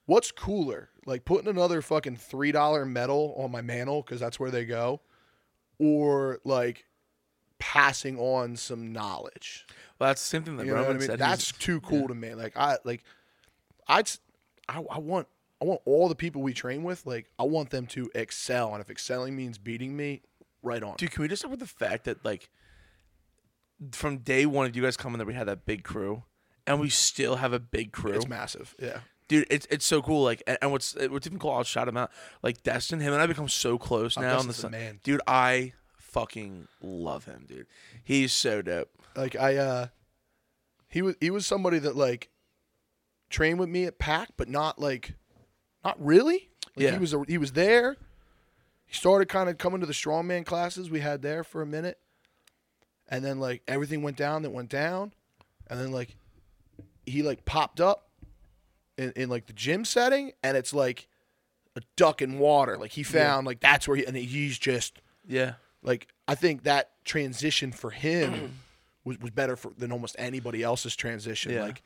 what's cooler, like putting another fucking three dollar medal on my mantle because that's where they go, or like passing on some knowledge. well that's the same thing that You what I Roman mean? said. That's too cool to me. Like I like, I'd, s- I, I want I want all the people we train with. Like I want them to excel, and if excelling means beating me, right on. dude. Can we just start with the fact that like from day one of you guys coming that we had that big crew, and we still have a big crew. It's massive. Yeah. dude it's it's so cool like and, and what's what's even cool i'll shout him out like destin him and i become so close Oh, now in the Destin's man. dude i fucking love him dude he's so dope Like I uh he was he was somebody that like trained with me at Pack, but not like not really. Like Yeah. he was a, he was there. He started kind of coming to the strongman classes we had there for a minute. And then like everything went down that went down. And then like he like popped up in, in like the gym setting and it's like a duck in water. Like he found like that's where he and he's just yeah like I think that transition for him <clears throat> was, was better for than almost anybody else's transition. Yeah. Like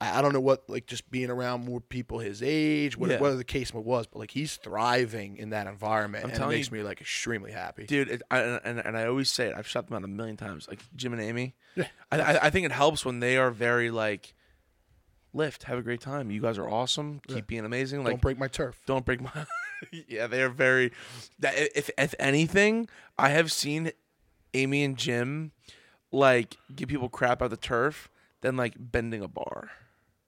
I, I don't know what like just being around more people his age, what, Yeah. whatever the case was, but like he's thriving in that environment, I'm and it makes you- me like extremely happy. dude it, I, and, and i always say it i've shot them out a million times like jim and amy Yeah. I, I, I think it helps when they are very like lift have a great time you guys are awesome keep being amazing like don't break my turf. don't break my <laughs> yeah they are very that if if anything i have seen amy and jim like give people crap out the turf than like bending a bar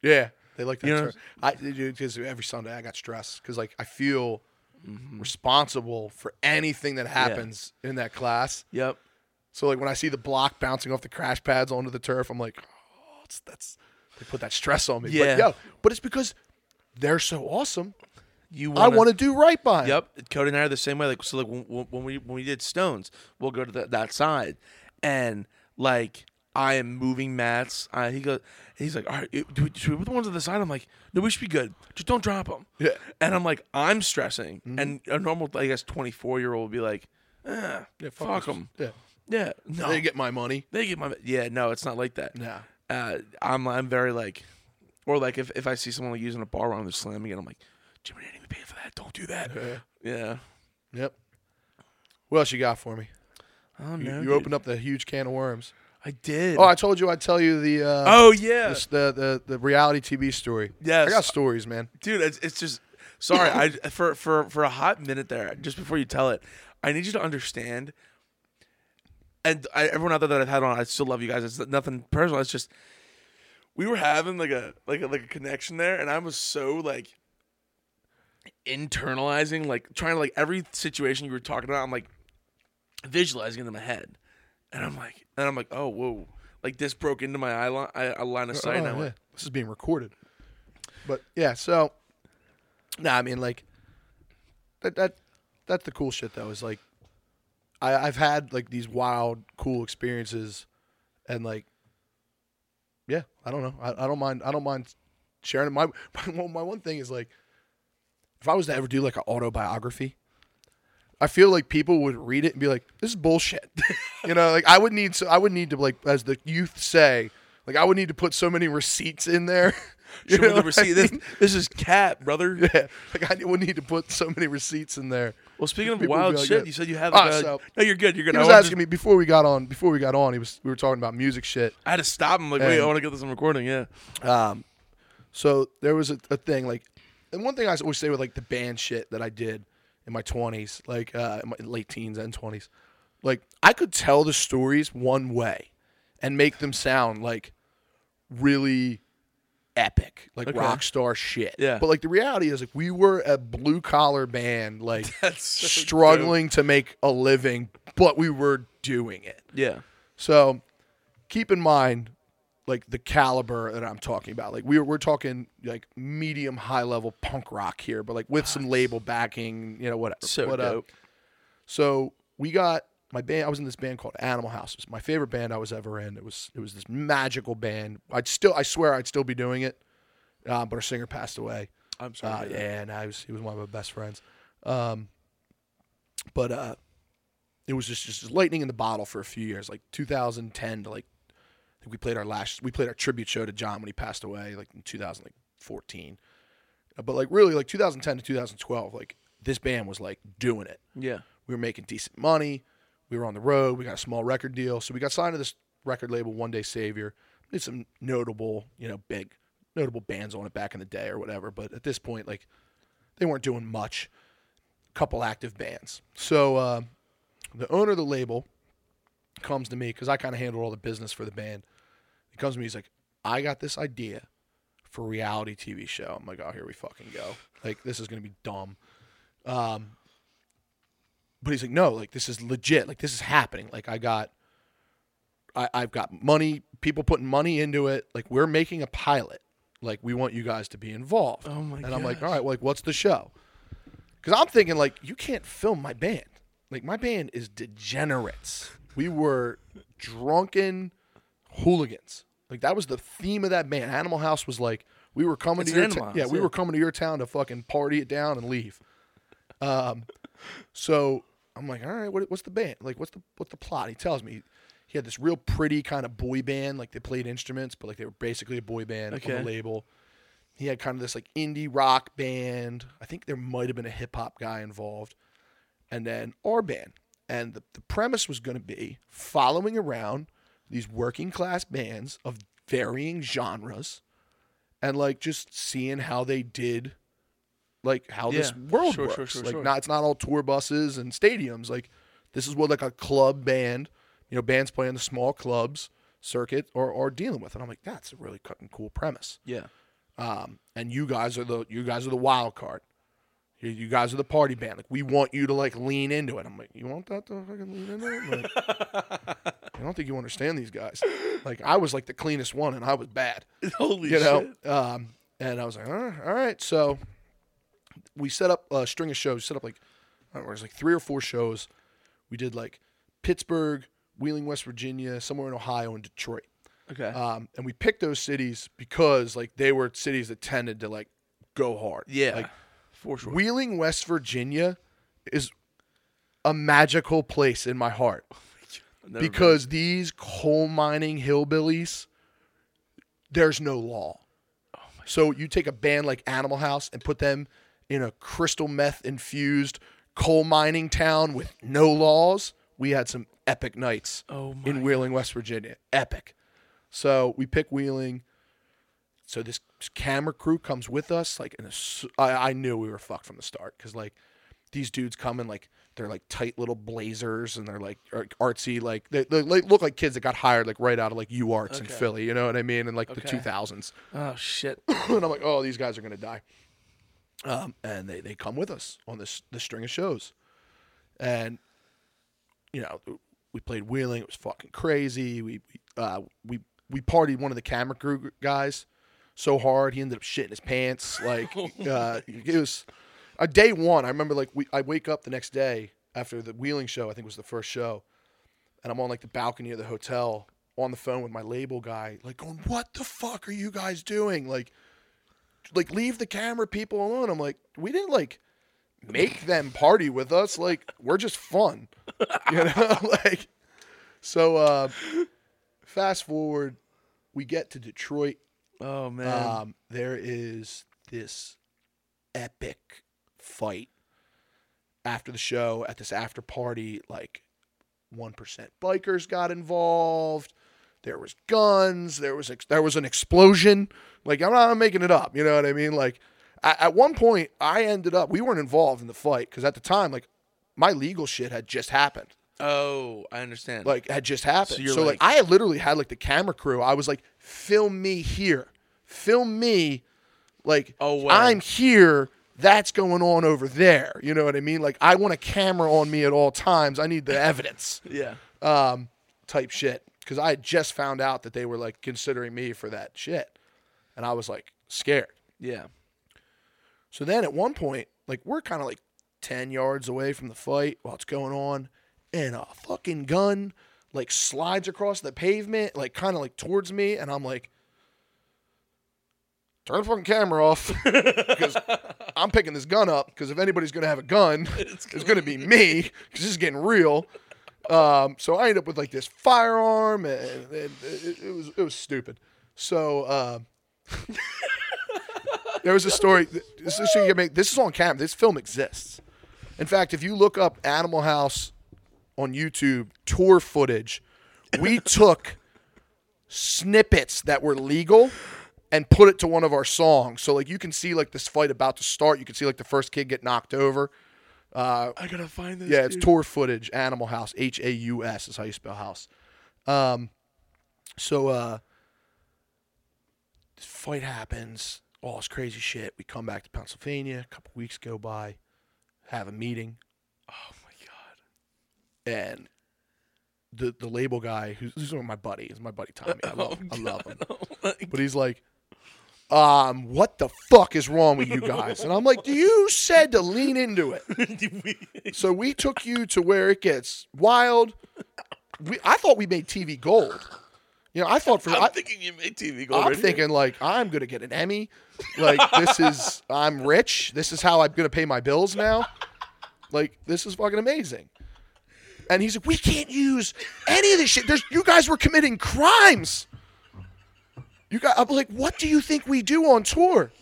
Yeah, they like that You know- turf. I because every Sunday I got stressed because like I feel Mm-hmm. responsible for anything that happens in that class. yep So like when I see the block bouncing off the crash pads onto the turf, I'm like, oh, that's they put that stress on me. Yeah. But, yo, but it's because they're so awesome. You I wanna, want to do right by. Yep, Cody and I are the same way. Like so, like when, when we when we did stones, we'll go to the, that side, and like I am moving mats. I, he goes, he's like, all right, do we, should we put the ones on the side? I'm like, no, we should be good. Just don't drop them. Yeah. And I'm like, I'm stressing, Mm-hmm. and a normal, I guess, 24 year old would be like, eh, Yeah, fuck them. Yeah, Yeah, no, they get my money. they get my yeah. No, it's not like that. Nah. Uh, I'm I'm very like, or like if, if I see someone like using a bar wrong, they're slamming it. I'm like, Jimmy didn't even pay for that. Don't do that. Yeah. Yep. What else you got for me? Oh You, no, you dude. opened up the huge can of worms. I did. Oh, I told you I'd tell you the uh, Oh yeah, the, the the reality TV story. Yes. I got stories, man. dude. It's, it's just sorry. I <laughs> for for for a hot minute there, just before you tell it, I need you to understand. And I, everyone out there that I've had on, I still love you guys. It's nothing personal. It's just we were having like a like a, like a connection there, and I was so like internalizing, like trying to like every situation you were talking about. I'm like visualizing it in my head, and I'm like, and I'm like, oh whoa, like this broke into my eye line, eye, line of sight. and I Oh, went, yeah. This is being recorded. But yeah, so nah, I mean like that that that's the cool shit though, is like I, I've had like these wild, cool experiences and like yeah, I don't know. I, I don't mind I don't mind sharing it. My <laughs> my, my one thing is like if I was to ever do like an autobiography, I feel like people would read it and be like, "This is bullshit." <laughs> you know, like I would need so I would need to like as the youth say, like I would need to put so many receipts in there. <laughs> You Show me the receipt. This, this is cat, brother. <laughs> Yeah, like I would need to put so many receipts in there. Well, speaking of People wild like, shit, yeah. you said you Ah, like a, so- no, you're good. You're good. He was asking me before we got on. Before we got on, he was we were talking about music shit. I had to stop him. Like, wait, I want to get this on recording. Yeah, Um, so there was a, a thing like, and one thing I always say with like the band shit that I did in my twenties, like uh, in my late teens and twenties, like I could tell the stories one way, and make them sound like really epic, like Okay. rock star shit. Yeah. But like the reality is, like we were a blue collar band, like <laughs> so struggling to make a living, but we were doing it. yeah, So keep in mind like the caliber that I'm talking about. Like we're we're talking like medium high level punk rock here, but like with some label backing, you know, whatever. so But, uh, so we got my band. I was in this band called Animal Haus. It was my favorite band I was ever in. It was it was this magical band. I'd still I swear I'd still be doing it, uh, but our singer passed away. I'm sorry. Uh, to hear that. yeah, and I was he was one of my best friends. Um, but uh, it was just just lightning in the bottle for a few years, like 2010 to like we played our last we played our tribute show to John when he passed away, like in 2014. Uh, But like really, like 2010 to 2012, like this band was like doing it. Yeah. We were making decent money. We were on the road. We got a small record deal, so we got signed to this record label, One Day Savior. Did some notable, you know, big notable bands on it back in the day or whatever. But at this point, like they weren't doing much. Couple active bands. So uh, the owner of the label comes to me because I kind of handled all the business for the band. He comes to me. He's like, "I got this idea for a reality TV show." I'm like, "Oh, here we fucking go! Like this is gonna be dumb." Um, but he's like, "No, like this is legit. Like this is happening. Like I got, I, I've got money. People putting money into it. Like we're making a pilot. Like we want you guys to be involved." Oh my And I'm like, "All right, well, like what's the show?" Because I'm thinking like you can't film my band. Like my band is degenerates. We were drunken hooligans. Like that was the theme of that band. Animal Haus was like we were coming It's to your town. House, yeah, we yeah. were coming to your town to fucking party it down and leave. Um, so I'm like, all right, what, what's the band? Like, what's the what's the plot? He tells me he had this real pretty kind of boy band. Like they played instruments, but like they were basically a boy band on the label. He had kind of this like indie rock band. I think there might have been a hip hop guy involved, and then our band. And the, the premise was going to be following around these working class bands of varying genres, and like just seeing how they did, like how this world Sure, works. sure, sure, like not it's not all tour buses and stadiums. Like this is what like a club band, you know, bands playing the small clubs circuit or are dealing with. And I'm like, that's a really fucking cool premise. Yeah. Um, and you guys are the you guys are the wild card. You, you guys are the party band. Like we want you to like lean into it. I'm like, you want that to fucking lean into it? Like, <laughs> I don't think you understand these guys. Like I was like the cleanest one, and I was bad <laughs> Holy you know. shit. Um, and I was like, all right, all right. So we set up a string of shows. Set up like I don't know, it was like three or four shows. We did like Pittsburgh, Wheeling, West Virginia, somewhere in Ohio, and Detroit. Okay. Um, and we picked those cities because like they were cities that tended to like go hard. yeah. Like for sure. Wheeling, West Virginia, is a magical place in my heart I've been. because these coal mining hillbillies, there's no law. Oh so you take a band like Animal Haus and put them in a crystal meth infused coal mining town with no laws. We had some epic nights Oh in Wheeling, West Virginia. Epic. So we pick Wheeling. So this camera crew comes with us. Like, in a I I knew we were fucked from the start because like these dudes come in like they're like tight little blazers and they're like artsy. Like they, they look like kids that got hired like right out of like U Arts in Philly. You know what I mean? In like the two thousands. Oh shit. <coughs> and I'm like, oh, these guys are gonna die. Um, and they, they come with us on this this string of shows, and you know we played wheeling. It was fucking crazy. We we uh, we we partied one of the camera crew guys so hard he ended up shitting his pants. Like <laughs> uh, it was a day one. I remember like we I wake up the next day after the wheeling show. I think was the first show, and I'm on like the balcony of the hotel on the phone with my label guy, like going, "What the fuck are you guys doing?" Like like leave the camera people alone. I'm like, we didn't like make them party with us. Like we're just fun, <laughs> you know. <laughs> like so. Uh, fast forward, we get to Detroit. Oh man. Um, there is this epic fight after the show at this after party. Like one percent bikers got involved. There was guns. There was ex- there was an explosion. Like I'm not making it up. You know what I mean? Like at, at one point, I ended up. We weren't involved in the fight because at the time, like my legal shit had just happened oh, I understand. like had just happened. So So, like, like- I had literally had like the camera crew. I was like, film me here, film me, like Oh, wow. I'm here. That's going on over there. You know what I mean? Like I want a camera on me at all times. I need the evidence, <laughs> yeah. um, type shit. Because I had just found out that they were like considering me for that shit, and I was like scared. Yeah. So then at one point, like we're kind of like 10 yards away from the fight while it's going on, and a fucking gun like slides across the pavement, like kind of like towards me, and I'm like, turn the fucking camera off <laughs> because I'm picking this gun up because if anybody's gonna have a gun, <laughs> it's gonna be me because this is getting real. Um, so I ended up with like this firearm, and, and it, it was it was stupid. So uh, <laughs> there was a story. This is, you make, this is on camera. This film exists. In fact, if you look up Animal Haus on YouTube tour footage, we took snippets that were legal and put it to one of our songs. So like you can see like this fight about to start. You can see like the first kid get knocked over. Uh, I gotta find this. yeah, it's dude. tour footage. Animal Haus, H A U S is how you spell house. Um, so uh, this fight happens. All this crazy shit. We come back to Pennsylvania. A couple weeks go by. Have a meeting, Oh my god. and the the label guy who's, who's my buddy is my buddy Tommy. I <laughs> love, him. I love him. <laughs> Oh But he's like, um, what the fuck is wrong with you guys? And I'm like, you said to lean into it. <laughs> So we took you to where it gets wild. We, I thought we made TV gold. You know, I thought for I'm I, thinking you made TV gold. I'm right here. thinking like I'm gonna get an Emmy. Like this is I'm rich. This is how I'm gonna pay my bills now. Like this is fucking amazing. And he's like, we can't use any of this shit. There's you guys were committing crimes. You got. I'm like, what do you think we do on tour?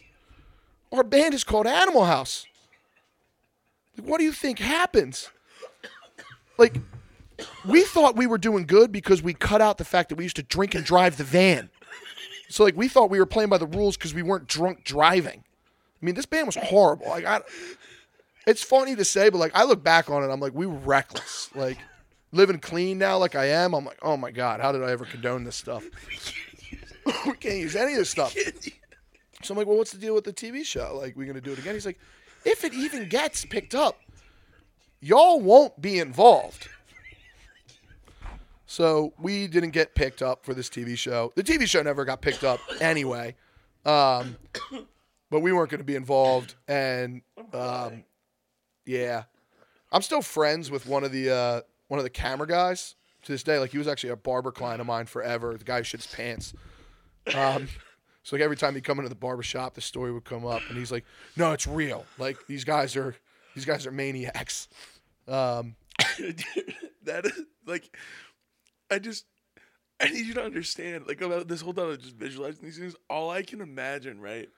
Our band is called Animal Haus. Like, what do you think happens? Like, we thought we were doing good because we cut out the fact that we used to drink and drive the van. So like we thought we were playing by the rules because we weren't drunk driving. I mean, this band was horrible. Like I, it's funny to say, but like I look back on it, I'm like we were reckless. Like living clean now, like I am. I'm like, oh my god, how did I ever condone this stuff? <laughs> we can't use any of this stuff. <laughs> So I'm like, well, what's the deal with the TV show? Like, we're gonna do it again? He's like, if it even gets picked up, y'all won't be involved. So we didn't get picked up for this TV show. The TV show never got picked up anyway. Um, but we weren't going to be involved. And um, yeah, I'm still friends with one of the uh, one of the camera guys to this day. Like he was actually a barber client of mine forever. The guy who shits pants. Um, <laughs> so like every time he'd come into the barbershop, the story would come up, and he's like, "No, it's real. Like these guys are these guys are maniacs." Um, <laughs> that is like I just I need you to understand like about this whole time of just visualizing these things. All I can imagine, right,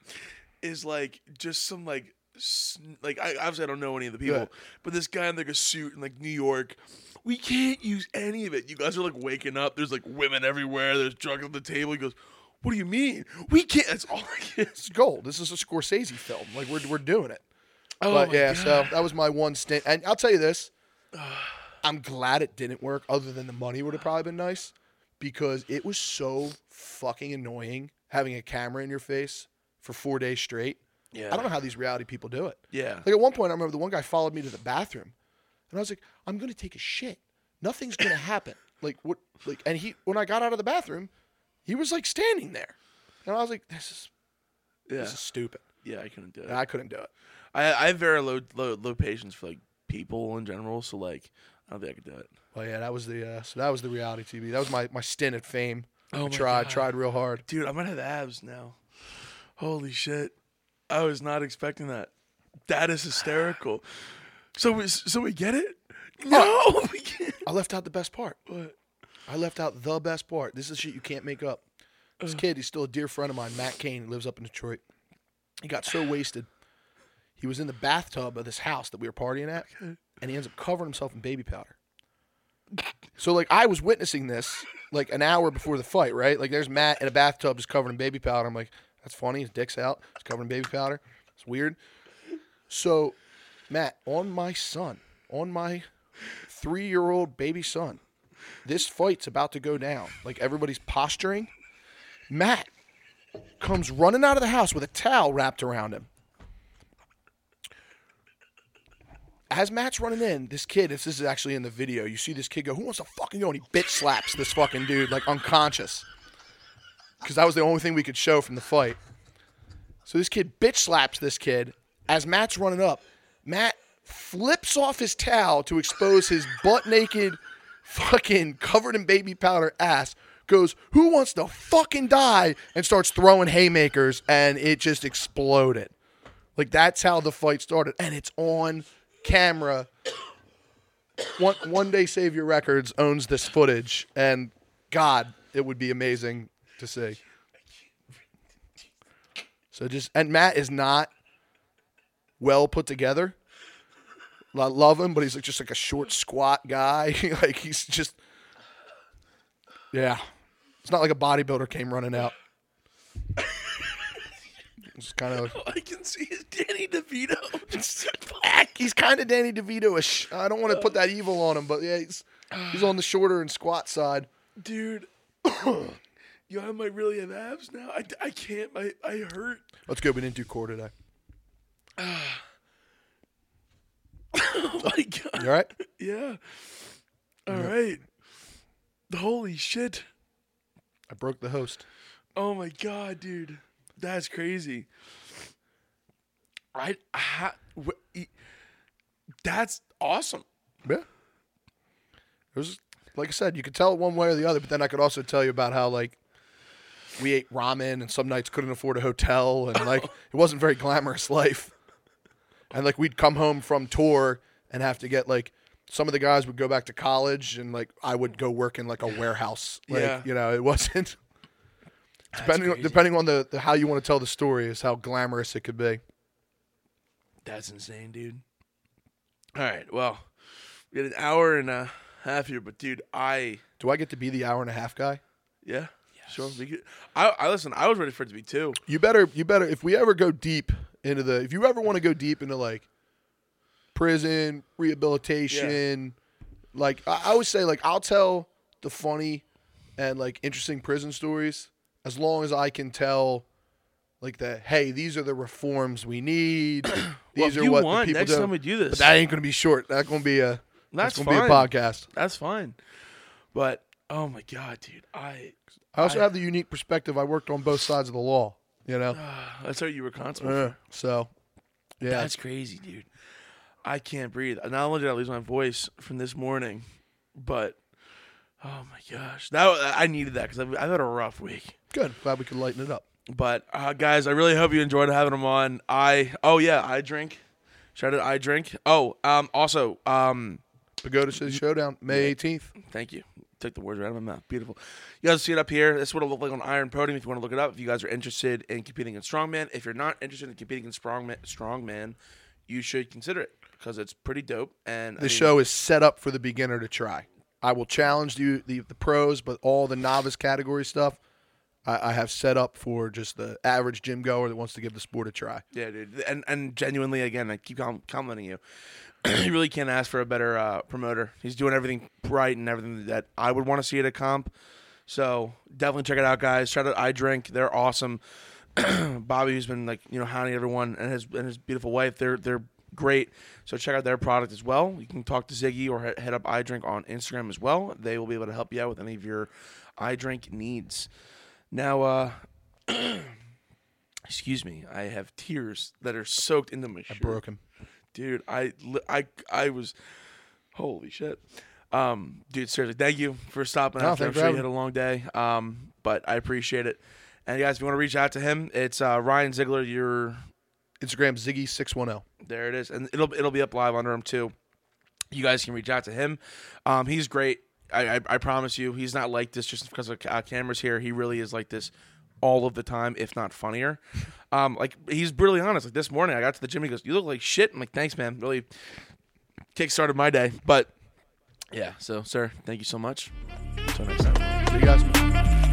is like just some like like I obviously I don't know any of the people, Yeah. but this guy in like a suit in like New York. We can't use any of it. You guys are like waking up. There's like women everywhere. There's drugs on the table. He goes, "What do you mean? We can't." That's all it's gold. This is a Scorsese film. Like we're we're doing it. Oh but yeah, God. so that was my one stint. And I'll tell you this, <sighs> I'm glad it didn't work. Other than the money would have probably been nice, because it was so fucking annoying having a camera in your face for four days straight. yeah, I don't know how these reality people do it. Yeah, Like at one point, I remember the one guy followed me to the bathroom, and I was like, "I'm gonna take a shit. Nothing's gonna happen." Like what? Like, and he when I got out of the bathroom, he was like standing there, and I was like, "This is yeah, this is stupid." yeah. I couldn't do it. And I couldn't do it. I, I have very low, low low patience for like people in general, so like I don't think I could do it. Well, yeah, that was the uh, so that was the reality TV. That was my my stint at fame. Oh I my tried God. tried real hard. Dude, I might have abs now. Holy shit! I was not expecting that. That is hysterical. So we so we get it? No, we can't. I left out the best part. What? I left out the best part. This is shit you can't make up. This kid, he's still a dear friend of mine, Matt Kane. Lives up in Detroit. He got so wasted. He was in the bathtub of this house that we were partying at, and he ends up covering himself in baby powder. So like I was witnessing this like an hour before the fight, right? Like there's Matt in a bathtub just covered in baby powder. I'm like, that's funny. His dick's out. He's covered in baby powder. It's weird. So, Matt, on my son, on my three year old baby son, this fight's about to go down. Like everybody's posturing. Matt comes running out of the house with a towel wrapped around him. As Matt's running in, this kid, if this is actually in the video, you see this kid go, Who wants to fucking go? And he bitch slaps this fucking dude, like unconscious. Because that was the only thing we could show from the fight. So this kid bitch slaps this kid. As Matt's running up, Matt flips off his towel to expose his butt naked, fucking covered in baby powder ass, goes, "Who wants to fucking die?" and starts throwing haymakers, and it just exploded. Like that's how the fight started, and it's on camera. One One Day Savior Records owns this footage, and God, it would be amazing to see. So just and Matt is not well put together. I love him, but he's like just like a short, squat guy. <laughs> like he's just, yeah. It's not like a bodybuilder came running out. It's kind of All I can see is Danny DeVito. he's kind of Danny DeVito-ish. I don't want to put that evil on him, but yeah, he's he's on the shorter and squat side. Dude. Yo, I might really have abs now. I, I can't. I, I hurt. Let's go. We didn't do core today. <sighs> <laughs> Oh my God. You all right? Yeah. All right. Holy shit. I broke the host. Oh my god, dude, that's crazy. I, ha, that's awesome. Yeah. It was like I said, you could tell it one way or the other, but then I could also tell you about how like we ate ramen and some nights couldn't afford a hotel and like <laughs> it wasn't very glamorous life. And like we'd come home from tour and have to get like some of the guys would go back to college and like I would go work in like a warehouse. Like, Yeah. you know, it wasn't <laughs> depending on, depending on the, the how you want to tell the story is how glamorous it could be. That's insane, dude. All right, well, we had an hour and a half here, but dude, I Do I get to be the hour and a half guy? yeah, sure. We could, I, I listen. I was ready for it to be two. You better, you better. If we ever go deep into the, if you ever want to go deep into like prison rehabilitation, like I, I always say, like I'll tell the funny and like interesting prison stories as long as I can tell, like the hey, these are the reforms we need. <clears throat> these Well, if are you what want, the people next do. time we do this, But that ain't gonna be short. That's gonna be a That's gonna be a fine. podcast. that's fine. But oh my god, dude, I I also have the unique perspective. I worked on both sides of the law. You know, <sighs> that's how you were constantly. Uh, so yeah, That's crazy, dude. I can't breathe. Not only did I lose my voice from this morning, but oh my gosh, that I needed that because I've, I've had a rough week. good. Glad we could lighten it up. But uh, guys, I really hope you enjoyed having them on. I oh yeah, I drink. Shout out I drink. Oh, um, also, um, Pagoda City Showdown, May 18th. Thank you. Took the words right out of my mouth. Beautiful. You guys see it up here. This is what it look like on Iron Podium if you want to look it up. If you guys are interested in competing in Strongman, if you're not interested in competing in Strongman, Strongman you should consider it because it's pretty dope. And I The mean, show is set up for the beginner to try. I will challenge you, the, the pros, but all the novice category stuff, I, I have set up for just the average gym goer that wants to give the sport a try. Yeah, dude. And and genuinely, again, I keep com- complimenting you. <clears throat> you really can't ask for a better uh, promoter. He's doing everything right and everything that I would want to see at a comp. So definitely check it out, guys. Shout out I Drink. They're awesome. <clears throat> Bobby, who's been like you know hounding everyone, and his and his beautiful wife. They're they're great. So check out their product as well. You can talk to Ziggy or he- head up I Drink on Instagram as well. They will be able to help you out with any of your I Drink needs. Now, uh, <clears throat> excuse me, I have tears that are soaked into my shirt. I broke him. Dude, I, I, I was, holy shit. Um, dude, seriously, thank you for stopping No, after. I'm sure you had a long day. Um, but I appreciate it. And guys, if you want to reach out to him, it's uh, Ryan Ziegler. You're Instagram Ziggy610. there. It is, and it'll it'll be up live under him too. You guys can reach out to him. Um, he's great. I, I I promise you, he's not like this just because of uh, cameras here. He really is like this all of the time, if not funnier. Um, like he's brutally honest. Like this morning, I got to the gym. He goes, "You look like shit." I'm like, "Thanks, man. Really kickstarted my day." But yeah, so sir, thank you so much. Until next time. See you guys.